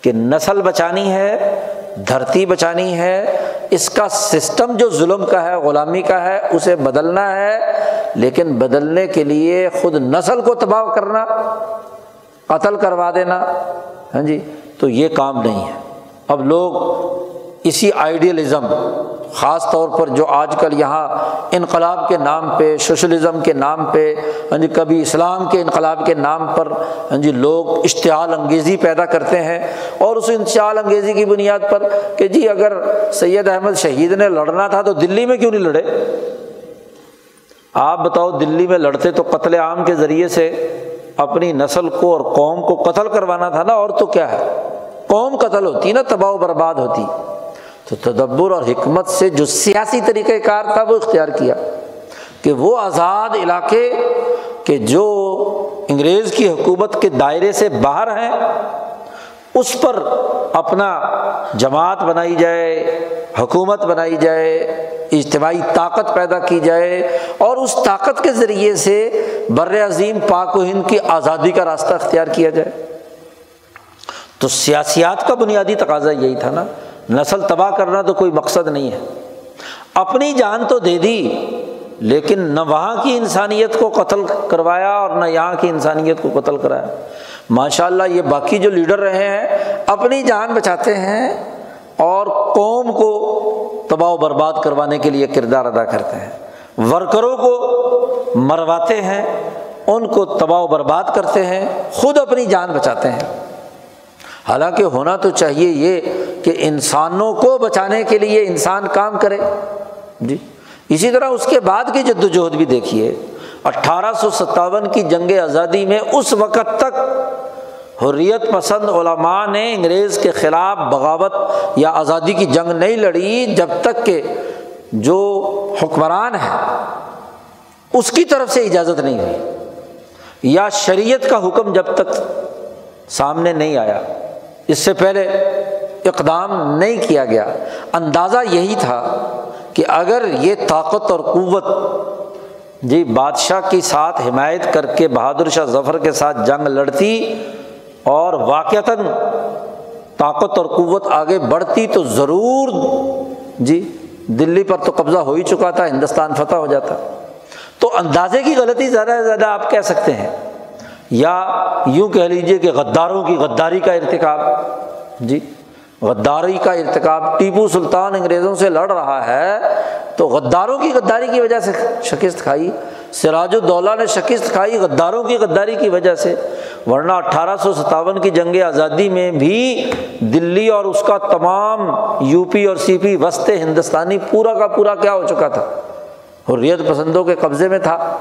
کہ نسل بچانی ہے دھرتی بچانی ہے، اس کا سسٹم جو ظلم کا ہے، غلامی کا ہے، اسے بدلنا ہے، لیکن بدلنے کے لیے خود نسل کو تباہ کرنا، قتل کروا دینا ہاں جی تو یہ کام نہیں ہے۔ اب لوگ اسی آئیڈیلزم خاص طور پر جو آج کل یہاں انقلاب کے نام پہ، سوشلزم کے نام پہ ہاں جی کبھی اسلام کے انقلاب کے نام پر ہاں جی لوگ اشتعال انگیزی پیدا کرتے ہیں اور اس اشتعال انگیزی کی بنیاد پر کہ جی اگر سید احمد شہید نے لڑنا تھا تو دلی میں کیوں نہیں لڑے؟ آپ بتاؤ، دلی میں لڑتے تو قتل عام کے ذریعے سے اپنی نسل کو اور قوم کو قتل کروانا تھا نا، اور تو کیا ہے؟ قوم قتل ہوتی نا، تباہ و برباد ہوتی۔ تو تدبر اور حکمت سے جو سیاسی طریقۂ کار تھا وہ اختیار کیا کہ وہ آزاد علاقے کہ جو انگریز کی حکومت کے دائرے سے باہر ہیں، اس پر اپنا جماعت بنائی جائے، حکومت بنائی جائے، اجتماعی طاقت پیدا کی جائے اور اس طاقت کے ذریعے سے بر عظیم پاک و ہند کی آزادی کا راستہ اختیار کیا جائے۔ تو سیاسیات کا بنیادی تقاضا یہی تھا نا۔ نسل تباہ کرنا تو کوئی مقصد نہیں ہے۔ اپنی جان تو دے دی، لیکن نہ وہاں کی انسانیت کو قتل کروایا اور نہ یہاں کی انسانیت کو قتل کرایا۔ ماشاء اللہ یہ باقی جو لیڈر رہے ہیں، اپنی جان بچاتے ہیں اور قوم کو تباہ و برباد کروانے کے لیے کردار ادا کرتے ہیں۔ ورکروں کو مرواتے ہیں، ان کو تباہ و برباد کرتے ہیں، خود اپنی جان بچاتے ہیں۔ حالانکہ ہونا تو چاہیے یہ کہ انسانوں کو بچانے کے لیے انسان کام کرے۔ جی۔ اسی طرح اس کے بعد کی جد وجہد بھی دیکھیے۔ اٹھارہ سو ستاون کی جنگ آزادی میں اس وقت تک حریت پسند علماء نے انگریز کے خلاف بغاوت یا آزادی کی جنگ نہیں لڑی جب تک کہ جو حکمران ہے اس کی طرف سے اجازت نہیں ہوئی۔ یا شریعت کا حکم جب تک سامنے نہیں آیا۔ اس سے پہلے اقدام نہیں کیا گیا۔ اندازہ یہی تھا کہ اگر یہ طاقت اور قوت جی بادشاہ کی ساتھ حمایت کر کے بہادر شاہ ظفر کے ساتھ جنگ لڑتی اور واقعتاً طاقت اور قوت آگے بڑھتی تو ضرور جی دلی پر تو قبضہ ہو ہی چکا تھا، ہندوستان فتح ہو جاتا۔ تو اندازے کی غلطی زیادہ سے زیادہ آپ کہہ سکتے ہیں۔ یا یوں کہہ لیجیے کہ غداروں کی غداری کا ارتکاب۔ جی غداری کا ارتکاب ٹیپو سلطان انگریزوں سے لڑ رہا ہے، تو غداروں کی غداری کی وجہ سے شکست کھائی۔ سراج الدولہ نے شکست کھائی غداروں کی غداری کی وجہ سے۔ ورنہ اٹھارہ سو ستاون کی جنگ آزادی میں بھی دلی اور اس کا تمام یو پی اور سی پی وسط ہندوستانی پورا کا پورا کیا ہو چکا تھا؟ حریت پسندوں کے قبضے میں تھا۔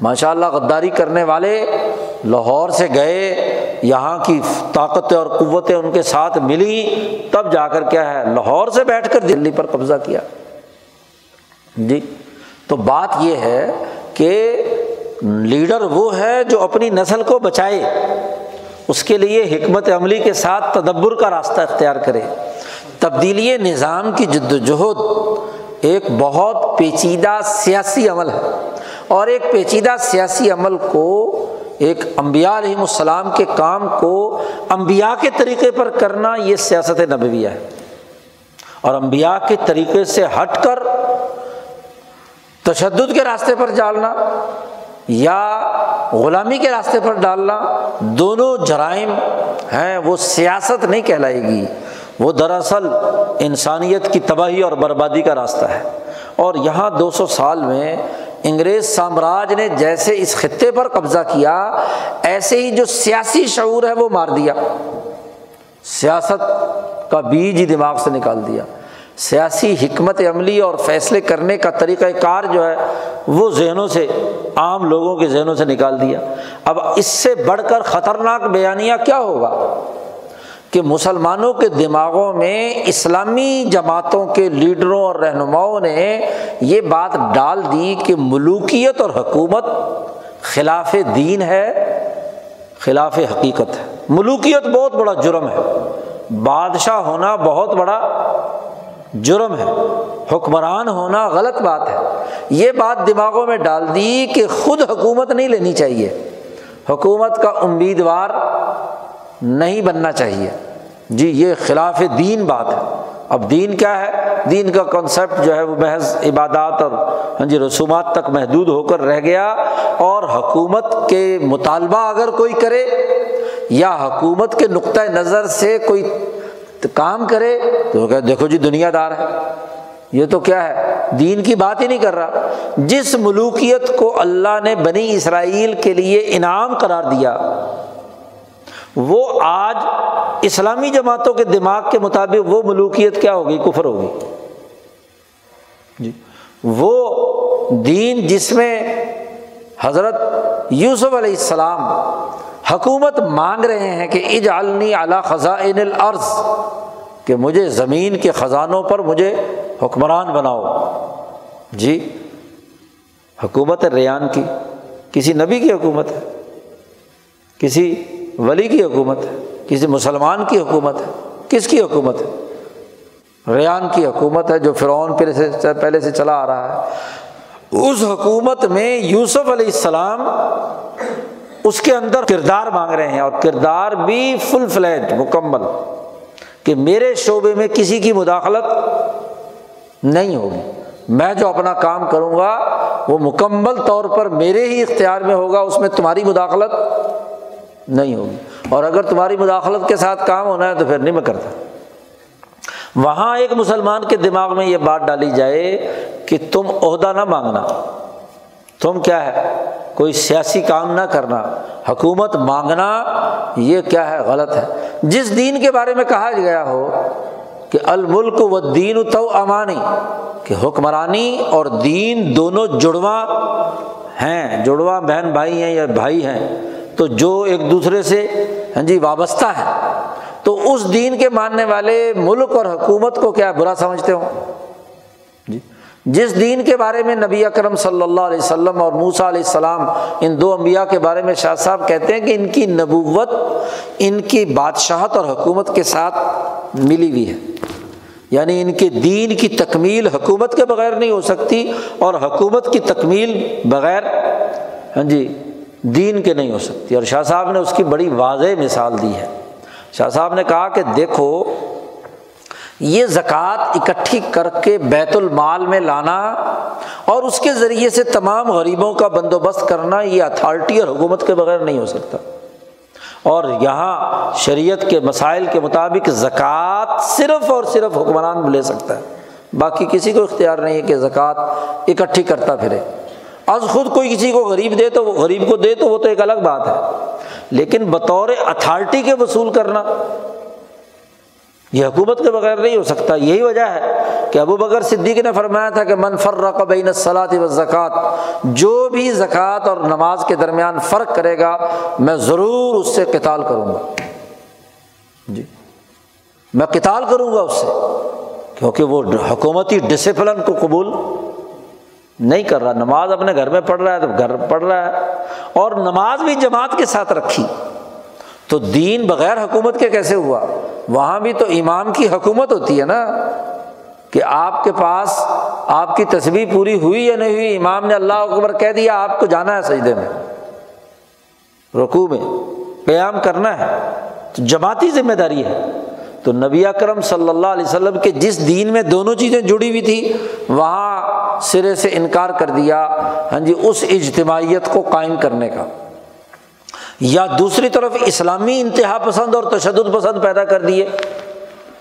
ماشاء اللہ غداری کرنے والے لاہور سے گئے۔ یہاں کی طاقتیں اور قوتیں ان کے ساتھ ملی، تب جا کر کیا ہے، لاہور سے بیٹھ کر دلی پر قبضہ کیا۔ جی تو بات یہ ہے کہ لیڈر وہ ہے جو اپنی نسل کو بچائے، اس کے لیے حکمت عملی کے ساتھ تدبر کا راستہ اختیار کرے۔ تبدیلی نظام کی جد وجہد ایک بہت پیچیدہ سیاسی عمل ہے، اور ایک پیچیدہ سیاسی عمل کو ایک امبیا علیہم السلام کے کام کو امبیا کے طریقے پر کرنا یہ سیاست نبویہ ہے۔ اور امبیا کے طریقے سے ہٹ کر تشدد کے راستے پر ڈالنا یا غلامی کے راستے پر ڈالنا دونوں جرائم ہیں، وہ سیاست نہیں کہلائے گی۔ وہ دراصل انسانیت کی تباہی اور بربادی کا راستہ ہے۔ اور یہاں دو سو سال میں انگریز سامراج نے جیسے اس خطے پر قبضہ کیا، ایسے ہی جو سیاسی شعور ہے وہ مار دیا۔ سیاست کا بیج ہی دماغ سے نکال دیا۔ سیاسی حکمت عملی اور فیصلے کرنے کا طریقۂ کار جو ہے، وہ ذہنوں سے، عام لوگوں کے ذہنوں سے نکال دیا۔ اب اس سے بڑھ کر خطرناک بیانیہ کیا ہوگا؟ کہ مسلمانوں کے دماغوں میں اسلامی جماعتوں کے لیڈروں اور رہنماؤں نے یہ بات ڈال دی کہ ملوکیت اور حکومت خلاف دین ہے، خلاف حقیقت ہے۔ ملوکیت بہت بڑا جرم ہے۔ بادشاہ ہونا بہت بڑا جرم ہے۔ حکمران ہونا غلط بات ہے۔ یہ بات دماغوں میں ڈال دی کہ خود حکومت نہیں لینی چاہیے۔ حکومت کا امیدوار نہیں بننا چاہیے۔ جی یہ خلاف دین بات ہے۔ اب دین کیا ہے؟ دین کا کانسیپٹ جو ہے وہ محض عبادات اور ہاں جی رسومات تک محدود ہو کر رہ گیا۔ اور حکومت کے مطالبہ اگر کوئی کرے یا حکومت کے نقطۂ نظر سے کوئی کام کرے تو کہ دیکھو جی دنیا دار ہے۔ یہ تو کیا ہے؟ دین کی بات ہی نہیں کر رہا۔ جس ملوکیت کو اللہ نے بنی اسرائیل کے لیے انعام قرار دیا وہ آج اسلامی جماعتوں کے دماغ کے مطابق وہ ملوکیت کیا ہوگی؟ کفر ہوگی۔ جی۔ وہ دین جس میں حضرت یوسف علیہ السلام حکومت مانگ رہے ہیں کہ اجعلنی اعلیٰ خزائن الارض، کہ مجھے زمین کے خزانوں پر مجھے حکمران بناؤ۔ جی۔ حکومت ریان کی۔ کسی نبی کی حکومت ہے؟ کسی ولی کی حکومت ہے؟ کسی مسلمان کی حکومت ہے؟ کس کی حکومت ہے؟ ریان کی حکومت ہے جو فرعون پھر سے پہلے سے چلا آ رہا ہے۔ اس حکومت میں یوسف علیہ السلام اس کے اندر کردار مانگ رہے ہیں اور کردار بھی فل فلیٹ مکمل۔ کہ میرے شعبے میں کسی کی مداخلت نہیں ہوگی۔ میں جو اپنا کام کروں گا، وہ مکمل طور پر میرے ہی اختیار میں ہوگا، اس میں تمہاری مداخلت نہیں ہوگی۔ اور اگر تمہاری مداخلت کے ساتھ کام ہونا ہے تو پھر نہیں میں کرتا۔ وہاں ایک مسلمان کے دماغ میں یہ بات ڈالی جائے کہ تم عہدہ نہ مانگنا۔ تم کیا ہے؟ کوئی سیاسی کام نہ کرنا۔ حکومت مانگنا یہ کیا ہے؟ غلط ہے۔ جس دین کے بارے میں کہا گیا ہو کہ الملک و دین تو امانی کہ حکمرانی اور دین دونوں جڑواں ہیں، جڑواں بہن بھائی ہیں یا بھائی ہیں تو جو ایک دوسرے سے ہاں جی وابستہ ہے تو اس دین کے ماننے والے ملک اور حکومت کو کیا برا سمجھتے ہو جی۔ جس دین کے بارے میں نبی اکرم صلی اللہ علیہ وسلم اور موسا علیہ السلام ان دو انبیاء کے بارے میں شاہ صاحب کہتے ہیں کہ ان کی نبوت، ان کی بادشاہت اور حکومت کے ساتھ ملی ہوئی ہے۔ یعنی ان کے دین کی تکمیل حکومت کے بغیر نہیں ہو سکتی اور حکومت کی تکمیل بغیر ہاں جی دین کے نہیں ہو سکتی۔ اور شاہ صاحب نے اس کی بڑی واضح مثال دی ہے۔ شاہ صاحب نے کہا کہ دیکھو، یہ زکوٰۃ اکٹھی کر کے بیت المال میں لانا اور اس کے ذریعے سے تمام غریبوں کا بندوبست کرنا، یہ اتھارٹی اور حکومت کے بغیر نہیں ہو سکتا۔ اور یہاں شریعت کے مسائل کے مطابق زکوٰۃ صرف اور صرف حکمران لے سکتا ہے۔ باقی کسی کو اختیار نہیں ہے کہ زکوٰۃ اکٹھی کرتا پھرے۔ از خود کوئی کسی کو غریب دے تو وہ غریب کو دے تو وہ تو ایک الگ بات ہے۔ لیکن بطور اتھارٹی کے وصول کرنا یہ حکومت کے بغیر نہیں ہو سکتا۔ یہی وجہ ہے کہ ابو بکر صدیق نے فرمایا تھا کہ منفر بین صلاحت و زکوٰۃ جو بھی زکوٰۃ اور نماز کے درمیان فرق کرے گا، میں ضرور اس سے کتال کروں گا۔ جی۔ میں کتال کروں گا اس سے، کیونکہ وہ حکومتی ڈسپلن کو قبول نہیں کر رہا، نماز اپنے گھر میں پڑھ رہا ہے تو گھر پڑھ رہا ہے، اور نماز بھی جماعت کے ساتھ رکھی۔ تو دین بغیر حکومت کے کیسے ہوا؟ وہاں بھی تو امام کی حکومت ہوتی ہے نا، کہ آپ کے پاس آپ کی تصویر پوری ہوئی یا نہیں ہوئی، امام نے اللہ اکبر کہہ دیا، آپ کو جانا ہے سجدے میں۔ رقو میں۔ قیام کرنا ہے۔ تو جماعتی ذمہ داری ہے۔ تو نبی اکرم صلی اللہ علیہ وسلم کے جس دین میں دونوں چیزیں جڑی ہوئی تھی وہاں سرے سے انکار کر دیا ہاں جی اس اجتماعیت کو قائم کرنے کا۔ یا دوسری طرف اسلامی انتہا پسند اور تشدد پسند پیدا کر دیے۔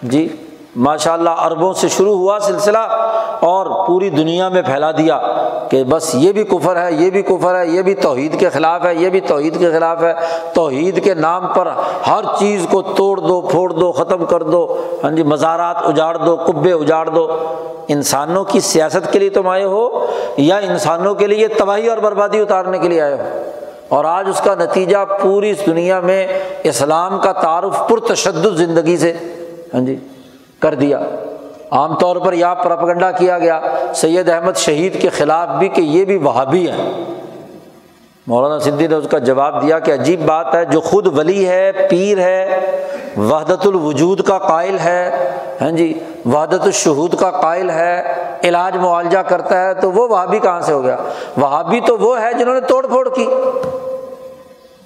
جی ماشاء اللہ عربوں سے شروع ہوا سلسلہ اور پوری دنیا میں پھیلا دیا۔ کہ بس یہ بھی کفر ہے، یہ بھی کفر ہے، یہ بھی توحید کے خلاف ہے، یہ بھی توحید کے خلاف ہے۔ توحید کے نام پر ہر چیز کو توڑ دو، پھوڑ دو، ختم کر دو۔ ہاں جی مزارات اجاڑ دو کبے اجاڑ دو۔ انسانوں کی سیاست کے لیے تم آئے ہو یا انسانوں کے لیے تباہی اور بربادی اتارنے کے لیے آئے ہو؟ اور آج اس کا نتیجہ پوری دنیا میں اسلام کا تعارف پرتشدد زندگی سے ہاں جی کر دیا۔ عام طور پر یہ پرپگنڈا کیا گیا۔ سید احمد شہید کے خلاف بھی کہ یہ بھی وہابی ہیں۔ مولانا سندھی نے اس کا جواب دیا کہ عجیب بات ہے، جو خود ولی ہے، پیر ہے، وحدت الوجود کا قائل ہے۔ ہاں جی وحدت الشہود کا قائل ہے، علاج معالجہ کرتا ہے، تو وہ وہابی کہاں سے ہو گیا؟ وہابی تو وہ ہے جنہوں نے توڑ پھوڑ کی۔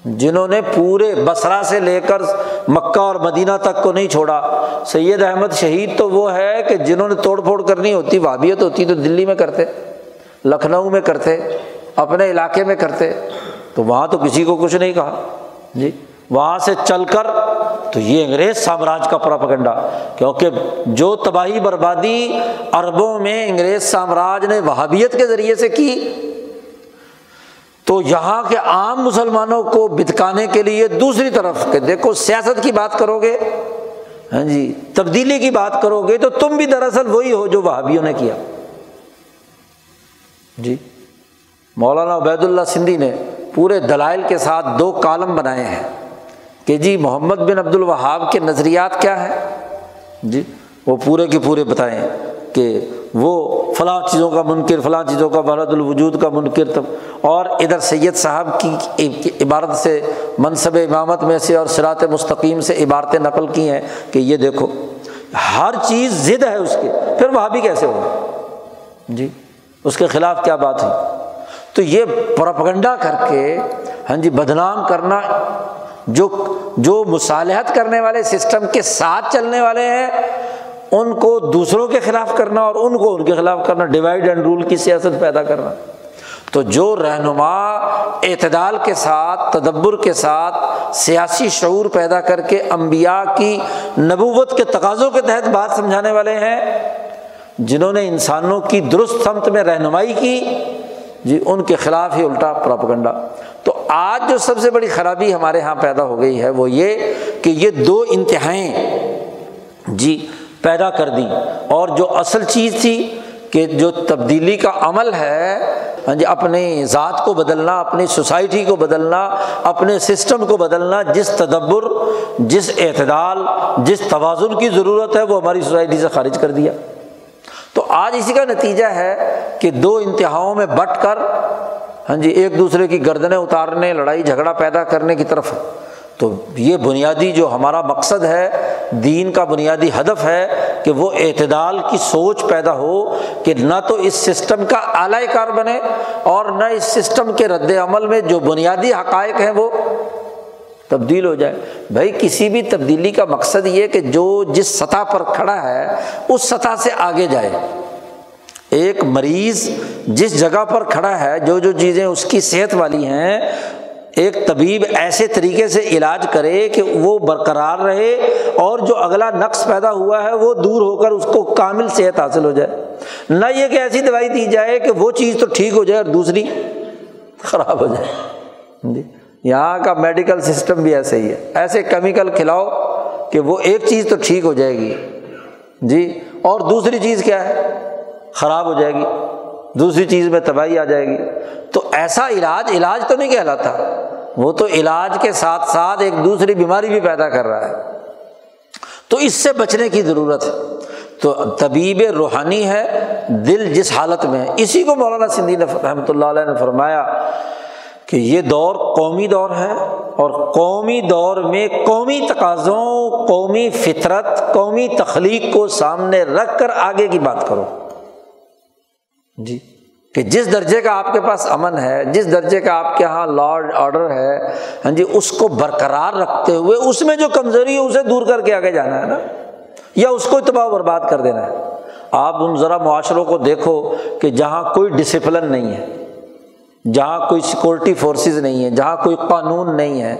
جنہوں نے پورے بسرا سے لے کر مکہ اور مدینہ تک کو نہیں چھوڑا۔ سید احمد شہید تو وہ ہے کہ جنہوں نے توڑ پھوڑ کرنی ہوتی، وابیت ہوتی تو دلی میں کرتے، لکھنؤ میں کرتے، اپنے علاقے میں کرتے۔ تو وہاں تو کسی کو کچھ نہیں کہا۔ جی وہاں سے چل کر تو یہ انگریز سامراج کا پراپگنڈا، کیونکہ جو تباہی بربادی عربوں میں انگریز سامراج نے وہابیت کے ذریعے سے کی تو یہاں کے عام مسلمانوں کو بتکانے کے لیے دوسری طرف کہ دیکھو سیاست کی بات کرو گے ہاں جی تبدیلی کی بات کرو گے تو تم بھی دراصل وہی ہو جو وہابیوں نے کیا۔ جی مولانا عبید اللہ سندھی نے پورے دلائل کے ساتھ دو کالم بنائے ہیں کہ جی محمد بن عبد الوہاب کے نظریات کیا ہیں؟ جی وہ پورے کے پورے بتائیں کہ وہ فلاں چیزوں کا منکر، فلاں چیزوں کا بحرت الوجود کا منکر تب۔ اور ادھر سید صاحب کی عبارت سے، منصب امامت میں سے اور سرات مستقیم سے عبارتیں نقل کی ہیں کہ یہ دیکھو، ہر چیز ضد ہے اس کے۔ پھر وہاں بھی کیسے ہوگا؟ جی اس کے خلاف کیا بات ہے؟ تو یہ پروپگنڈا کر کے ہاں جی بدنام کرنا جو جو مصالحت کرنے والے سسٹم کے ساتھ چلنے والے ہیں ان کو دوسروں کے خلاف کرنا اور ان کو ان کے خلاف کرنا ڈیوائڈ اینڈ رول کی سیاست پیدا کرنا۔ تو جو رہنما اعتدال کے ساتھ، تدبر کے ساتھ سیاسی شعور پیدا کر کے امبیا کی نبوت کے تقاضوں کے تحت بات سمجھانے والے ہیں، جنہوں نے انسانوں کی درست سمت میں رہنمائی کی جی ان کے خلاف ہی الٹا پراپگنڈا۔ تو آج جو سب سے بڑی خرابی ہمارے یہاں پیدا ہو گئی ہے، وہ یہ کہ یہ دو انتہائیں جی پیدا کر دیں۔ اور جو اصل چیز تھی کہ جو تبدیلی کا عمل ہے ہاں جی اپنی ذات کو بدلنا، اپنی سوسائٹی کو بدلنا، اپنے سسٹم کو بدلنا، جس تدبر، جس اعتدال، جس توازن کی ضرورت ہے، وہ ہماری سوسائٹی سے خارج کر دیا۔ تو آج اسی کا نتیجہ ہے کہ دو انتہاؤں میں بٹ کر ہاں جی ایک دوسرے کی گردنیں اتارنے، لڑائی، جھگڑا پیدا کرنے کی طرف۔ تو یہ بنیادی جو ہمارا مقصد ہے، دین کا بنیادی ہدف ہے کہ وہ اعتدال کی سوچ پیدا ہو کہ نہ تو اس سسٹم کا اعلی کار بنے اور نہ اس سسٹم کے رد عمل میں جو بنیادی حقائق ہیں وہ تبدیل ہو جائے بھائی، کسی بھی تبدیلی کا مقصد یہ کہ جو جس سطح پر کھڑا ہے، اس سطح سے آگے جائے۔ ایک مریض جس جگہ پر کھڑا ہے، جو جو چیزیں اس کی صحت والی ہیں ایک طبیب ایسے طریقے سے علاج کرے کہ وہ برقرار رہے اور جو اگلا نقص پیدا ہوا ہے وہ دور ہو کر اس کو کامل صحت حاصل ہو جائے۔ نہ یہ کہ ایسی دوائی دی جائے کہ وہ چیز تو ٹھیک ہو جائے اور دوسری خراب ہو جائے۔ جی یہاں کا میڈیکل سسٹم بھی ایسے ہی ہے۔ ایسے کیمیکل کھلاؤ کہ وہ ایک چیز تو ٹھیک ہو جائے گی۔ جی اور دوسری چیز کیا ہے؟ خراب ہو جائے گی۔ دوسری چیز میں تباہی آ جائے گی۔ تو ایسا علاج علاج تو نہیں کہلاتا۔ وہ تو علاج کے ساتھ ساتھ ایک دوسری بیماری بھی پیدا کر رہا ہے۔ تو اس سے بچنے کی ضرورت ہے۔ تو طبیب روحانی ہے، دل جس حالت میں ہے۔ اسی کو مولانا سندھی نے، رحمۃ اللہ علیہ نے فرمایا کہ یہ دور قومی دور ہے اور قومی دور میں قومی تقاضوں، قومی فطرت، قومی تخلیق کو سامنے رکھ کر آگے کی بات کرو۔ جی کہ جس درجے کا آپ کے پاس امن ہے، جس درجے کا آپ کے یہاں لا آرڈر ہے ہاں جی اس کو برقرار رکھتے ہوئے اس میں جو کمزوری ہے اسے دور کر کے آگے جانا ہے نا، یا اس کو اتباع برباد کر دینا ہے۔ آپ ان ذرا معاشروں کو دیکھو کہ جہاں کوئی ڈسپلن نہیں ہے، جہاں کوئی سیکورٹی فورسز نہیں ہے، جہاں کوئی قانون نہیں ہے،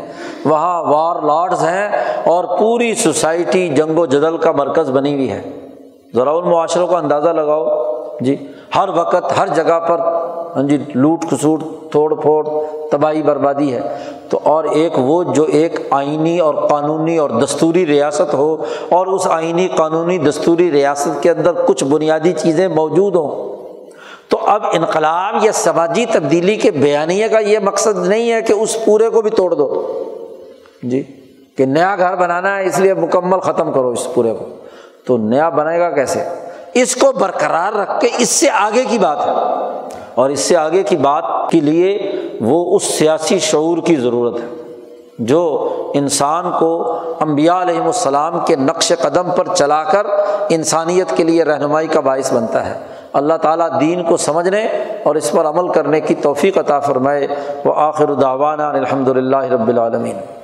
وہاں وار لارڈز ہیں اور پوری سوسائٹی جنگ و جدل کا مرکز بنی ہوئی ہے۔ ذرا ان معاشروں کا اندازہ لگاؤ۔ جی۔ ہر وقت ہر جگہ پر ہاں جی لوٹ کھسوٹ، توڑ پھوڑ، تباہی بربادی ہے۔ تو اور ایک وہ جو ایک آئینی اور قانونی اور دستوری ریاست ہو اور اس آئینی قانونی دستوری ریاست کے اندر کچھ بنیادی چیزیں موجود ہوں۔ تو اب انقلاب یا سماجی تبدیلی کے بیانیے کا یہ مقصد نہیں ہے کہ اس پورے کو بھی توڑ دو۔ جی کہ نیا گھر بنانا ہے، اس لیے مکمل ختم کرو اس پورے کو۔ تو نیا بنے گا کیسے؟ اس کو برقرار رکھ کے اس سے آگے کی بات ہے۔ اور اس سے آگے کی بات کے لیے وہ اس سیاسی شعور کی ضرورت ہے، جو انسان کو امبیا علیہم السلام کے نقش قدم پر چلا کر انسانیت کے لیے رہنمائی کا باعث بنتا ہے۔ اللہ تعالیٰ دین کو سمجھنے اور اس پر عمل کرنے کی توفیق عطا فرمائے۔ وہ آخر داوانہ الحمد للہ رب العالمین۔